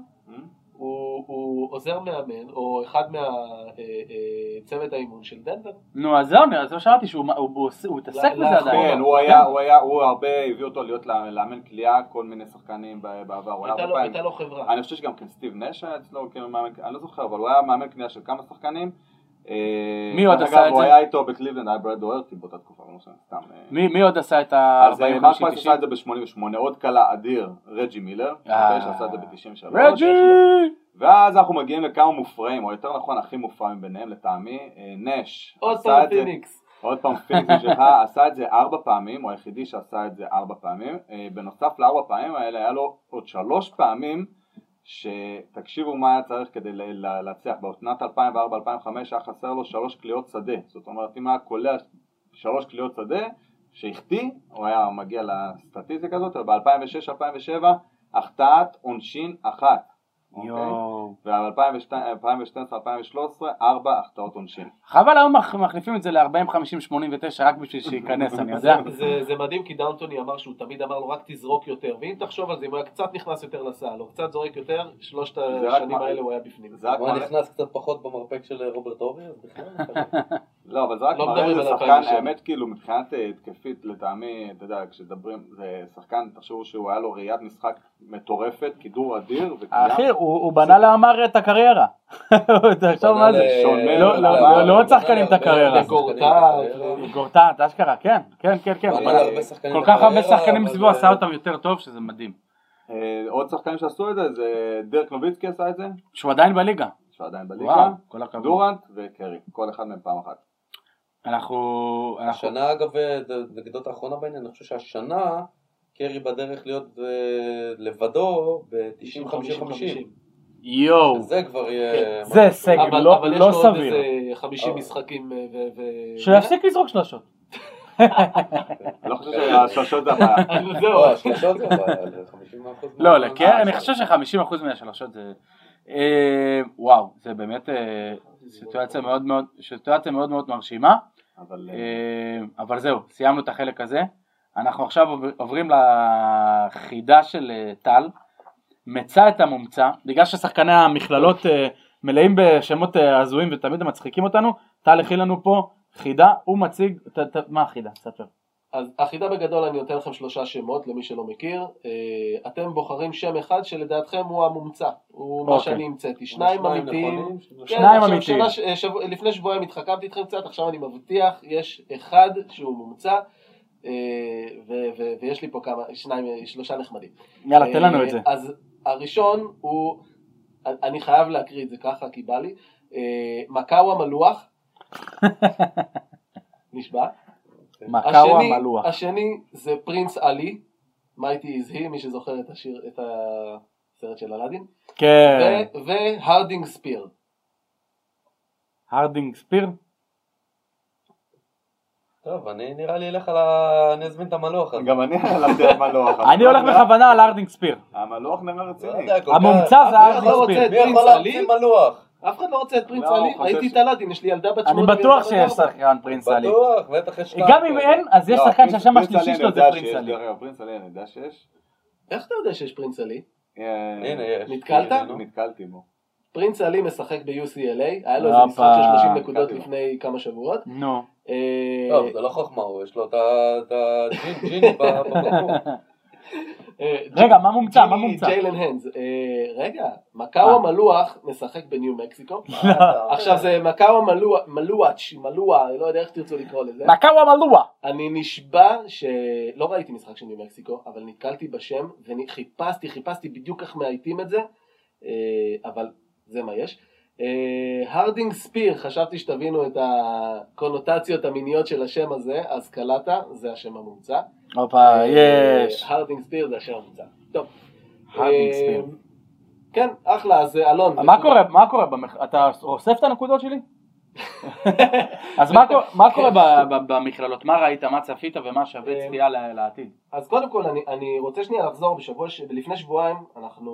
הוא, הוא עוזר מאמן, או אחד מהצוות האימון של דנבר. נו, אז זהו, אז זהו שאלתי שהוא הוא- הוא עושה- הוא התעסק לא, בזה לא, עדיין. כן, הוא היה, הוא היה, הוא הרבה הביא אותו להיות לה- לאמן קליעה, כל מיני שחקנים ב- בעבר, הוא הייתה לו, לו חברה. אני חושב שגם כן סטיב נש היה אצלו, מאמן, אני לא זוכר, אבל הוא היה מאמן קליעה של כמה שחקנים. אה, מי עוד עשה את הוא זה? היה איתו בקליבלנד, היה ברד דוארטי באותה תקופה, לא משנה, סתם. אה. מי מי עוד עשה את אז אה, ה-40, מרק 50, פרייס עשה את זה ב-88, עוד קלע אדיר, רג'י מילר, אה. אוקיי, שעשה את זה ב-93. רג'י! ואז אנחנו מגיעים לכמה מופרעים, או יותר נכון הכי מופרעים ביניהם לטעמי, נש. עוד פעם פיניקס. עוד פעם, פיניקס שלך עשה את זה ארבע פעמים, הוא היחידי שעשה את זה ארבע פעמים. בנוסף לארבע פעמים האלה, היה לו עוד שלוש פעמים, שתקשיבו מה היה צריך כדי להצליח. בעונת 2004-2005 היה חסר לו שלוש קליעות שדה. זאת אומרת, אם היה קולע שלוש קליעות שדה, שהחטיא, הוא היה מגיע לסטטיסטיקה הזאת, וב-2006-2007, החטאת עונשין אחת. אוקיי? יואו. וב-2012-2013, ארבע החטאות עונשין. חבל היום מח- מחליפים את זה ל-40-50-89 רק בשביל שייכנס, אני יודע. זה, זה מדהים כי דאונטוני אמר שהוא תמיד אמר לו רק תזרוק יותר ואם תחשוב על זה אם הוא היה קצת נכנס יותר לסל או קצת זורק יותר שלושת השנים האלה הוא היה בפנים. הוא נכנס קצת פחות במרפק של רוברט אורי, אז בכלל. לא, אבל זה רק לא מראה איזה שחקן, 2007. האמת כאילו מבחינת אה, התקפית לטעמי, אתה יודע, כשדברים, זה שחקן, תחשבו שהוא היה לו ראיית משחק מטורפת, כידור אדיר. אחי, הוא בנה לאמר את הקריירה. תחשוב מה זה. שונה, לא, לא, אבל- לא עוד שחקנים את הקריירה. גורטת, אשכרה, כן, כן, כן, כן. שחקנים כל כך הרבה שחקנים מסביבו עשה אה, אותם יותר טוב, שזה מדהים. אה, עוד שחקנים שעשו את זה, זה דרק נוביצקי עשה את זה, שהוא עדיין בליגה. בליגה, וואו, כל הכבוד. דורנט וקרי, כל אחד מהם פעם אחת. אנחנו... השנה אגב, אה, נקודות האחרונה בעניין, אני חושב שהשנה קרי בדרך להיות אה, לבדו ב-90-50-50. יואו. זה כבר יהיה... זה הישג אבל, לא אבל יש לא לו עוד סביר. איזה 50 אה. משחקים אה, ו... ו- שיפסיק לזרוק שלושות. לא חושב שהשלשות זה הבעיה. זהו. לא, השלושות זה הבעיה, זה 50%. לא, אני חושב ש-50% מהשלושות זה... אה, וואו, זה באמת סיטואציה מאוד מאוד, סיטואציה מאוד מאוד מרשימה. אבל זהו, סיימנו את החלק הזה. אנחנו עכשיו עובר- עוברים לחידה של אה, טל. מצא את המומצא, בגלל ששחקני המכללות אה, מלאים בשמות אה, הזויים ותמיד הם מצחיקים אותנו, טל הכין לנו פה חידה, הוא מציג, ת, ת, מה החידה? ספר. אז החידה בגדול אני נותן לכם שלושה שמות למי שלא מכיר. אתם בוחרים שם אחד שלדעתכם הוא המומצא. הוא מה אוקיי. שאני המצאתי. שניים אמיתיים. כן, שניים אמיתיים. שבוע- לפני שבועיים התחכמתי איתכם קצת, עכשיו אני מבטיח, יש אחד שהוא מומצא, ו- ו- ויש לי פה כמה, שניים, אה, שלושה נחמדים. יאללה, תן לנו את זה. אה, אז הראשון הוא, אני חייב להקריא את זה ככה כי בא לי, אה, מקאו המלוח, נשבע. מקאו השני- המלוח. השני זה פרינס עלי, mighty is he, מי שזוכר את השיר, את הסרט של אלאדין, כן, והרדינג ספיר. הרדינג ספיר. טוב, אני נראה לי אלך על ה... אני אזמין את המלוח הזה. גם אני הלכתי על מלוח. אני הולך בכוונה על הרדינג ספיר. המלוח נראה לא רציני. כל המומצא זה הרדינג לא ספיר. מי יכול להמציא? מלוח? אף אחד לא רוצה את פרינס לא, עלי, ראיתי את אלאדין, יש לי ילדה בת אני שמונה. בטוח וילדה בת שיש. שחקן פרינס עלי. בטוח, בטח יש גם אם אין, אז יש לא, שחקן שהשם השלישי שלו אני זה פרינס עלי. פרינס עלי אני יודע שיש. איך אתה יודע שיש פרינס עלי? אה, הנה, יש. נתקלת? הנה, נתקלתי בו. פרינס עלי משחק ב-UCLA, היה לו איזה. משחק של 30 נקודות. לפני כמה שבועות. נו. אה, טוב, זה לא חוכמה, יש לו את הג'יני בבחור. אה, רגע, מה מומצא? מה מומצא? ג'יילן הנדס. אה, רגע, מקאו. המלוח משחק בניו מקסיקו. עכשיו זה מקאו מלואץ', מלוע, לא יודע איך תרצו לקרוא לזה. מקאו המלוע. אני נשבע שלא ראיתי משחק של ניו מקסיקו, אבל נתקלתי בשם וחיפשתי, חיפשתי בדיוק איך מאייתים את זה, אבל זה מה יש. אה, הרדינג ספיר, חשבתי שתבינו את הקונוטציות המיניות של השם הזה, אז קלטה, זה השם המומצא. הופה, אה, יש. הרדינג ספיר זה השם המומצא. טוב. הרדינג אה, ספיר. כן, אחלה, אז אלון. מה קורה, מה קורה, אתה אוסף את הנקודות שלי? אז מה קורה- ב- במכללות? מה ראית, מה צפית ומה שווה אה, צפייה לעתיד? אז קודם כל אני, רוצה שנייה לחזור בשבוע. לפני שבועיים אנחנו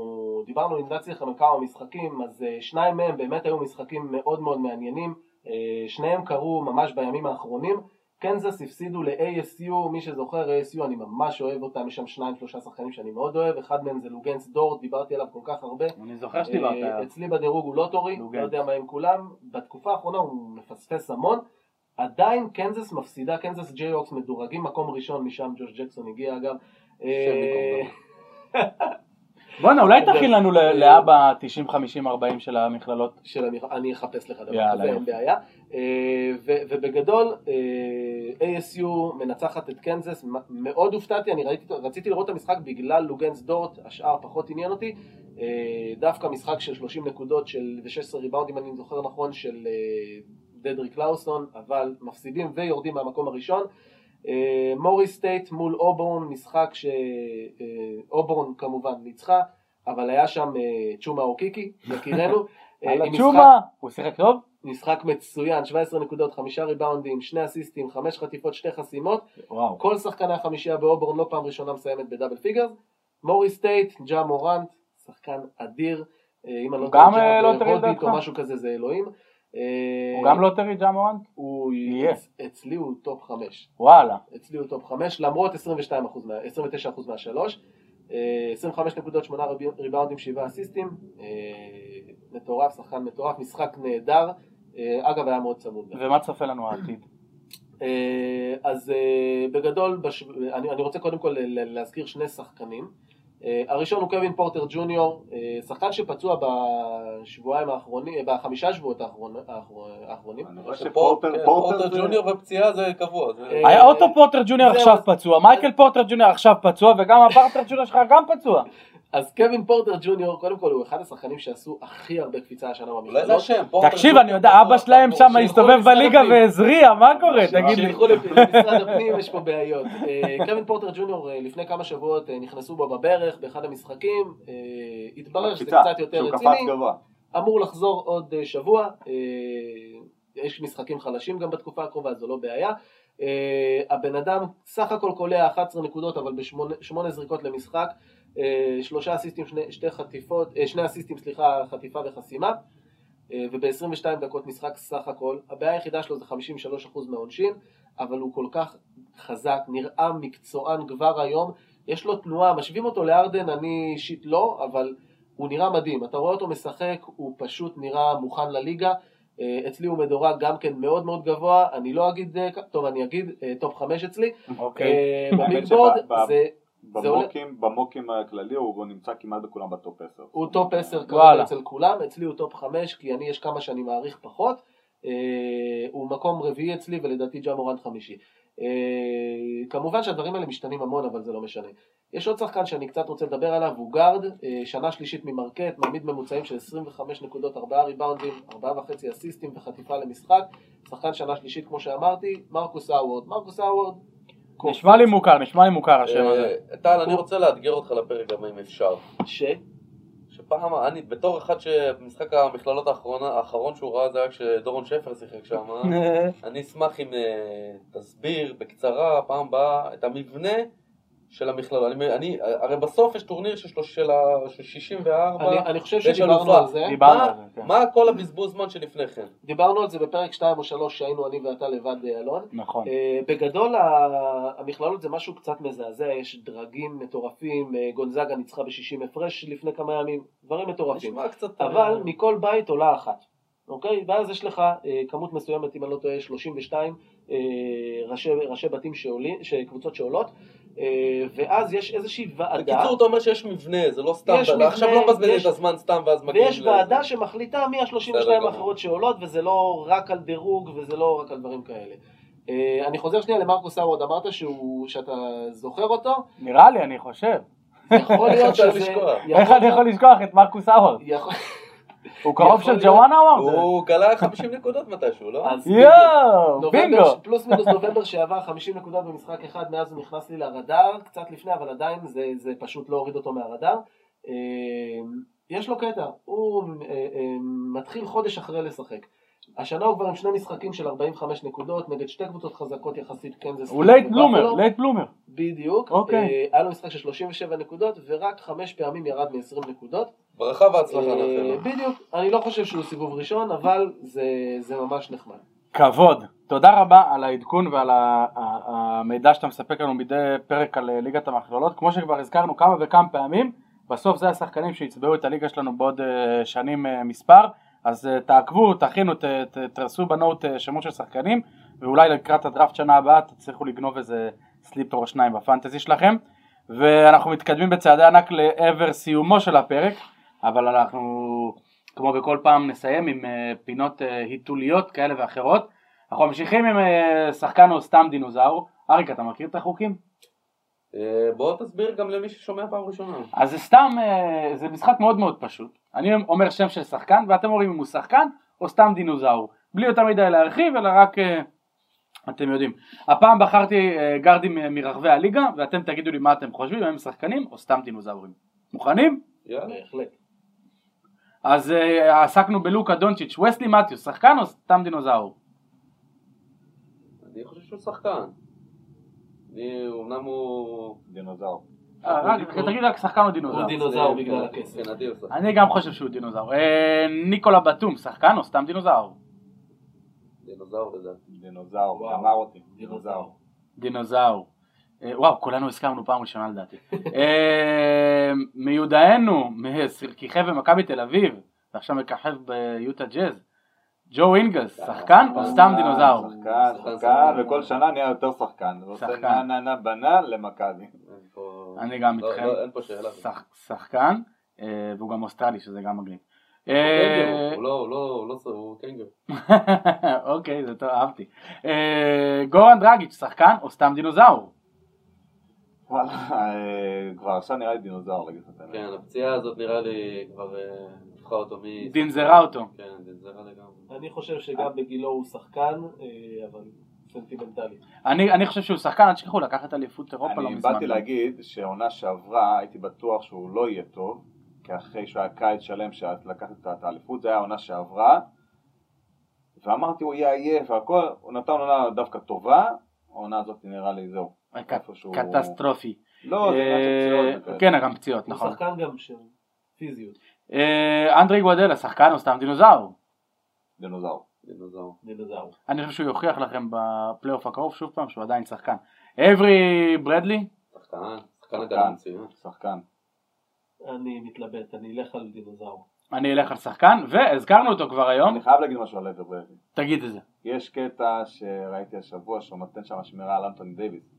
דיברנו, המלצתי לכם על כמה משחקים, אז אה, שניים מהם באמת היו משחקים מאוד מאוד מעניינים, אה, שניהם קרו ממש בימים האחרונים, קנזס הפסידו ל-ASU, מי שזוכר ASU אני ממש אוהב אותם, יש שם שניים שלושה שחקנים שאני מאוד אוהב, אחד מהם זה לוגנס דורט, דיברתי עליו כל כך הרבה, אני זוכר שדיברת אה, עליו. אצלי בדירוג הוא לא טורי. לא יודע מה עם כולם, בתקופה האחרונה הוא מפספס המון, עדיין קנזס מפסידה, קנזס ג'יי-אוקס מדורגים מקום ראשון, משם ג'וש ג'קסון הגיע אגב. בואנה, אולי תכין לנו לאבא 90-50-40 של המכללות. של המכ... אני אחפש לך דבר כזה, אין. בעיה. אה, ו- ובגדול, אה, ASU מנצחת את קנזס, מאוד הופתעתי, אני רציתי לראות את המשחק בגלל לוגנץ דורט, השאר פחות עניין אותי. אה, דווקא משחק של 30 נקודות של, ו-16 ריבאונדים, אני זוכר נכון, של אה, דדריק לאוסון, אבל מפסידים ויורדים מהמקום הראשון. אה, מורי סטייט מול אובורן, משחק שאובורן כמובן ניצחה, אבל היה שם אה, צ'ומה אוקיקי, יקירנו. אה, על הצ'ומה, הוא שיחק טוב? משחק מצוין, 17 נקודות, חמישה ריבאונדים, שני אסיסטים, חמש חטיפות, שתי חסימות. וואו. כל שחקני החמישייה באובורן לא פעם ראשונה מסיימת ב double figures. מורי סטייט, ג'ה מורנט, שחקן אדיר. אה, אם אני לא טועה, אה, ג'ה לא הודית דעתך? או משהו כזה זה אלוהים. אה, הוא גם lottery ג'ה מורנט? הוא יהיה. אצ- אצלי הוא top חמש. וואלה. אצלי הוא top 5, למרות 22%, מה- 29% מהשלוש. אה, 25 נקודות, 8 ריב- ריבאונדים, 7 אסיסטים. אה, מטורף, שחקן מטורף, משחק נהדר. אה, אגב, היה מאוד צמוד. ומה צופה לנו העתיד? אה, אז אה, בגדול. אני, רוצה קודם כל להזכיר שני שחקנים. אה, הראשון הוא קווין פורטר ג'וניור, אה, שחקן שפצוע בשבועיים האחרונים, אה, בחמישה שבועות האחרונים. אני רואה שפורטר שפורטר פורטר ג'וניור ופציעה זה קבוע. היה אוטו פורטר ג'וניור עכשיו פצוע, מייקל פורטר ג'וניור עכשיו פצוע, וגם הפורטר ג'וניור שלך גם פצוע. אז קווין פורטר ג'וניור, קודם כל הוא אחד השחקנים שעשו הכי הרבה קפיצה השנה במכללות. תקשיב, אני יודע, אבא שלהם שם. הסתובב בליגה. והזריע, מה קורה? תגיד לי. שילכו למשרד הפנים, יש פה בעיות. אה, קווין פורטר ג'וניור אה, לפני כמה שבועות אה, נכנסו בו בברך באחד המשחקים, התברר שזה קצת יותר רציני. אמור לחזור עוד שבוע, יש משחקים חלשים גם בתקופה הקרובה, זו לא בעיה. הבן אדם סך הכל קולע 11 נקודות, אבל בשמונה זריקות למשחק, שלושה אסיסטים, שני, שתי חטיפות, אה, שני אסיסטים, סליחה, חטיפה וחסימה. אה, וב-22 דקות משחק סך הכל. הבעיה היחידה שלו זה 53% מהעונשין, אבל הוא כל כך חזק, נראה מקצוען כבר היום. יש לו תנועה, משווים אותו לארדן, אני אישית לא, אבל הוא נראה מדהים. אתה רואה אותו משחק, הוא פשוט נראה מוכן לליגה. אה, אצלי הוא מדורג גם כן מאוד מאוד גבוה, אני לא אגיד, אה, טוב אני אגיד אה, top 5 אצלי. אוקיי. אה, ב big board שב- זה, ב mock ים, ב mock ים הכללי הוא נמצא כמעט בכולם ב top 10. הוא top 10 כרגע וואלה. אצל כולם, אצלי הוא top 5 כי אני יש כמה שאני מעריך פחות. אה, הוא מקום רביעי אצלי ולדעתי ג'ה מורנט חמישי. אה, כמובן שהדברים האלה משתנים המון אבל זה לא משנה. יש עוד שחקן שאני קצת רוצה לדבר עליו, הוא guard, אה, שנה שלישית ממרקט, מעמיד ממוצעים של 25 נקודות, 4 ריבאונדים, 4.5 אסיסטים וחטיפה למשחק. שחקן שנה שלישית כמו שאמרתי, מרקוס האוורד. מרקוס האוורד, נשמע לי מוכר, נשמע לי מוכר השם הזה. אה, טל, אני רוצה לאתגר אותך לפרק הבא אם אפשר. ש... שפעם, אני בתור אחד שבמשחק המכללות האחרון שהוא ראה זה היה כשדורון שפר שיחק שם, אני אשמח אם אה, תסביר בקצרה פעם הבאה את המבנה של המכללות. אני, אני, הרי בסוף יש טורניר של, שלוש- של, של 64, אני, אני חושב שדיברנו. על זה. דיברנו מה- על זה, כן. מה כל הבזבוז זמן שלפני כן? דיברנו על זה בפרק 2 או 3 שהיינו אני ואתה לבד אה, אלון. נכון. אה, בגדול ה- המכללות זה משהו קצת מזעזע, יש דרגים מטורפים, אה, גונזאגה ניצחה ב-60 הפרש לפני כמה ימים, דברים מטורפים. אה, אבל מכל בית עולה אחת, אוקיי? ואז יש לך אה, כמות מסוימת, אם אני לא טועה, 32 אה, ראשי, ראשי בתים שעולים, קבוצות שעולות, ואז יש איזושהי ועדה. בקיצור, אתה אומר שיש מבנה, זה לא סתם, יש מבנה, עכשיו לא מבזבז יש- את הזמן סתם ואז מגיעים ויש. ועדה שמחליטה מי בסדר ה-32 גמור. האחרות שעולות, וזה לא רק על דירוג, וזה לא רק על דברים כאלה. אה, אני חוזר שנייה למרקוס האוורד, אמרת שהוא, שאתה זוכר אותו, נראה לי, אני חושב. יכול להיות שזה... איך אני יכול לשכוח את מרקוס האוורד? הוא קרוב של. ג'וואן האוורד? הוא קלע 50 נקודות מתישהו, לא? אז יואו, נובמבר- בינגו. פלוס מינוס נובמבר שעבר 50 נקודות במשחק אחד, מאז הוא נכנס לי לרדאר, קצת לפני, אבל עדיין זה, זה פשוט לא הוריד אותו מהרדאר. אה, יש לו קטע, הוא אה, אה, מתחיל חודש אחרי לשחק. השנה הוא כבר עם שני משחקים של 45 נקודות נגד שתי קבוצות חזקות יחסית, קנזס. הוא late. bloomer, late bloomer. בדיוק. אוקיי. אה, היה לו משחק של 37 נקודות, ורק חמש פעמים ירד מ-20 נקודות. ברכה והצלחה אה, נאחל לו. בדיוק. אני לא חושב שהוא סיבוב ראשון, אבל זה, זה ממש נחמד. כבוד. תודה רבה על העדכון ועל המידע שאתה מספק לנו מדי פרק על אה, ליגת המכללות. כמו שכבר הזכרנו כמה וכמה פעמים, בסוף זה השחקנים שיצבעו את הליגה שלנו בעוד אה, שנים אה, מספר. אז אה, תעקבו, תכינו, ת- ת- תרסו בנוט אה, שמות של שחקנים, ואולי לקראת הדראפט שנה הבאה תצליחו לגנוב איזה סליפר או שניים בפנטזי שלכם. ואנחנו מתקדמים בצעדי ענק לעבר סיומו של הפרק, אבל אנחנו כמו בכל פעם נסיים עם אה, פינות היתוליות כאלה ואחרות. אנחנו ממשיכים עם שחקן או סתם דינוזאור. אריק, אתה מכיר את החוקים? אה, בוא תסביר גם למי ששומע פעם ראשונה. אז זה סתם, אה, זה משחק מאוד מאוד פשוט. אני אומר שם של שחקן ואתם אומרים אם הוא שחקן או סתם דינוזאור. בלי יותר מדי להרחיב, אלא רק אה, אתם יודעים. הפעם בחרתי גארדים אה, מרחבי הליגה, ואתם תגידו לי מה אתם חושבים, האם הם שחקנים או סתם דינוזאורים. מוכנים? יאללה. בהחלט. אז עסקנו בלוקה דונצ'יץ', וסלי מתיוס, שחקן או סתם דינוזאור? אני חושב שהוא שחקן. אני, אמנם הוא... דינוזאור. אה, רק- תגיד רק שחקן או דינוזאור. הוא דינוזאור בגלל הכסף. מבחינתי הוא שחקן. אני גם חושב שהוא דינוזאור. אה, ניקולה בטום, שחקן או סתם דינוזאור? דינוזאור לדעתי. דינוזאור. גמר אותי. דינוזאור. דינוזאור. אה, וואו, כולנו הסכמנו פעם ראשונה לדעתי. אה, מיודענו, מסירקיכי ומכבי תל אביב, ועכשיו מככב ביוטה ג'אז, ג'ו אינגלס, שחקן או סתם דינוזאור? שחקן, שחקן. וכל שנה נהיה יותר שחקן. שחקן. נה נה נה בנה למכבי. אני גם לא- איתכם. לא, אין פה שאלה. שח- שחקן, אה, והוא גם אוסטרלי, שזה גם מגניב. הוא אה, קנגרו, הוא לא, הוא לא, הוא לא, הוא קנגר. אוקיי, זה טוב, אהבתי. אה, גורן דרגיץ', שחקן או סתם דינוזאור? וואלה, אה, כבר עכשיו נראה לי דינוזאור להגיד לך את האמת. כן, הפציעה הזאת נראה לי כבר אה, הפכה אותו מ... דינזרה אותו. כן, דינזרה לגמרי. אני חושב שגם בגילו הוא שחקן, אה, אבל סנטימנטלי. אני אני חושב שהוא שחקן, אל תשכחו, לקח את אליפות אירופה לא אני מזמן. באתי להגיד שעונה שעברה הייתי בטוח שהוא לא יהיה טוב, כי אחרי שהוא היה קיץ שלם שלקח את האליפות, זה היה העונה שעברה, ואמרתי הוא יהיה עייף והכל, הוא נתן עונה דווקא טובה, העונה הזאת נראה לי זהו. ק- איפשהו- קטסטרופי. לא, זה עניין של אה, פציעות וכאלה. כן, גם פציעות, הוא נכון. שחקן גם של פיזיות. אה, אנדרי גואדלה, שחקן או סתם דינוזאור? דינוזאור. דינוזאור. דינוזאור. אני חושב שהוא יוכיח לכם בפלייאוף הקרוב שוב פעם שהוא עדיין שחקן. אברי ברדלי, שחקן, שחקן שחקן. אני מתלבט, אני אלך על דינוזאור. אני אלך על שחקן, והזכרנו אותו כבר היום, אני חייב להגיד משהו על עבר ברדלי. תגיד את זה. יש קטע שראיתי השבוע שהוא נותן שם שמירה על אנטוני דייוויס.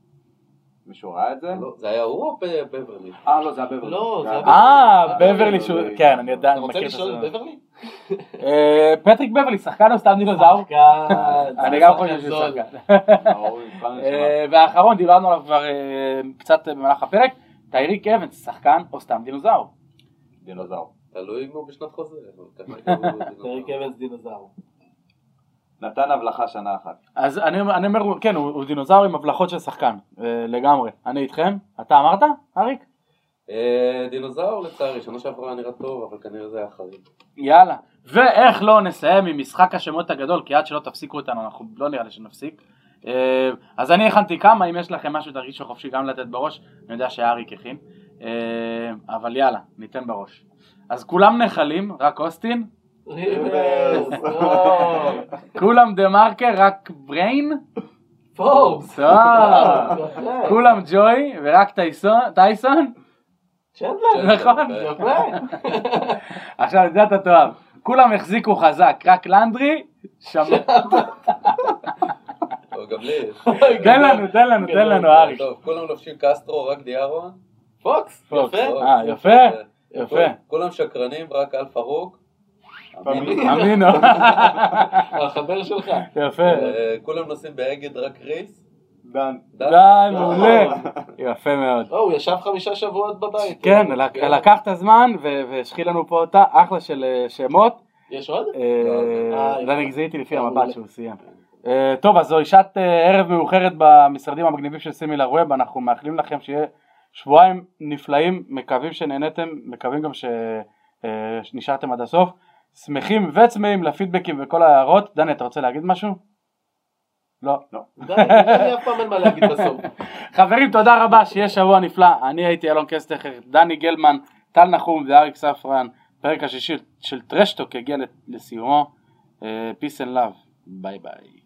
מישהו ראה את זה? לא, זה היה הוא או ב- בברלי? אה לא זה היה בברלי. לא, זה היה אה, בברלי. בברלי שהוא, כן, אני יודע, אתה אני רוצה מכיר את לשאול זה. את בברלי? אה, פטריק בברלי, שחקן או סתם דינוזאור? שחקן. אני גם חושב שהוא. שחקן. נשמה. אה, והאחרון, דיברנו עליו כבר אה, קצת במהלך הפרק, טייריק אבנס, שחקן או סתם דינוזאור? דינוזאור. תלוי אם הוא בשנת חוזה. דינוזאור. פרק אבנס דינוזאור. נתן הבלחה שנה אחת. אז אני אני אומר, כן, הוא הוא דינוזאור עם הבלחות של שחקן, אה, לגמרי. אני איתכם? אתה אמרת, אריק? אה, דינוזאור לצערי, שנה שעברה נראה טוב, אבל כנראה זה היה חריג. יאללה. ואיך לא נסיים עם משחק השמות הגדול, כי עד שלא תפסיקו אותנו, אנחנו לא נראה לי שנפסיק. אה, אז אני הכנתי כמה, אם יש לכם משהו תרגישו חופשי גם לתת בראש, אני יודע שאריק הכין. אבל יאללה, ניתן בראש. אז כולם נחלים, רק אוסטין, ריברס. לא. כולם דה מרקר, רק בריין, פורבס. כולם ג'וי, ורק טייסון, צ'נדלר. נכון. עכשיו את זה אתה תאהב. כולם החזיקו חזק, רק לנדרי, שמט. גם לי. תן לנו, תן לנו, תן לנו, אריק. טוב, כולם לובשים קסטרו, רק דיארון. פוקס. פוקס. יפה. אה, יפה, יפה. כולם- כולם שקרנים, רק אל פרוק. אמינו. החבר שלך. יפה. אה, כולם נוסעים באגד, רק ריס. דן. דן. די, מעולה. יפה מאוד. או, הוא ישב חמישה שבועות בבית. כן, לק- לקח את הזמן והשחיל לנו פה אותה, אחלה של אה, שמות. יש עוד? אה, אה, ואני זיהיתי לפי. המבט שהוא סיים. אה, טוב, אז זוהי שעת אה, ערב מאוחרת במשרדים המגניבים של סימילר ווב, אנחנו מאחלים לכם שיהיה שבועיים נפלאים, מקווים שנהנתם, מקווים גם אה, שנשארתם עד הסוף. שמחים וצמאים לפידבקים וכל ההערות. דני, אתה רוצה להגיד משהו? לא. די, אני אף פעם אין מה להגיד בסוף. חברים, תודה רבה, שיהיה שבוע נפלא. אני הייתי אלון קסטכר, דני גלמן, טל נחום ואריק ספרן. פרק השישי של טרשטוק הגיע לסיומו. אה, Peace and love. ביי ביי.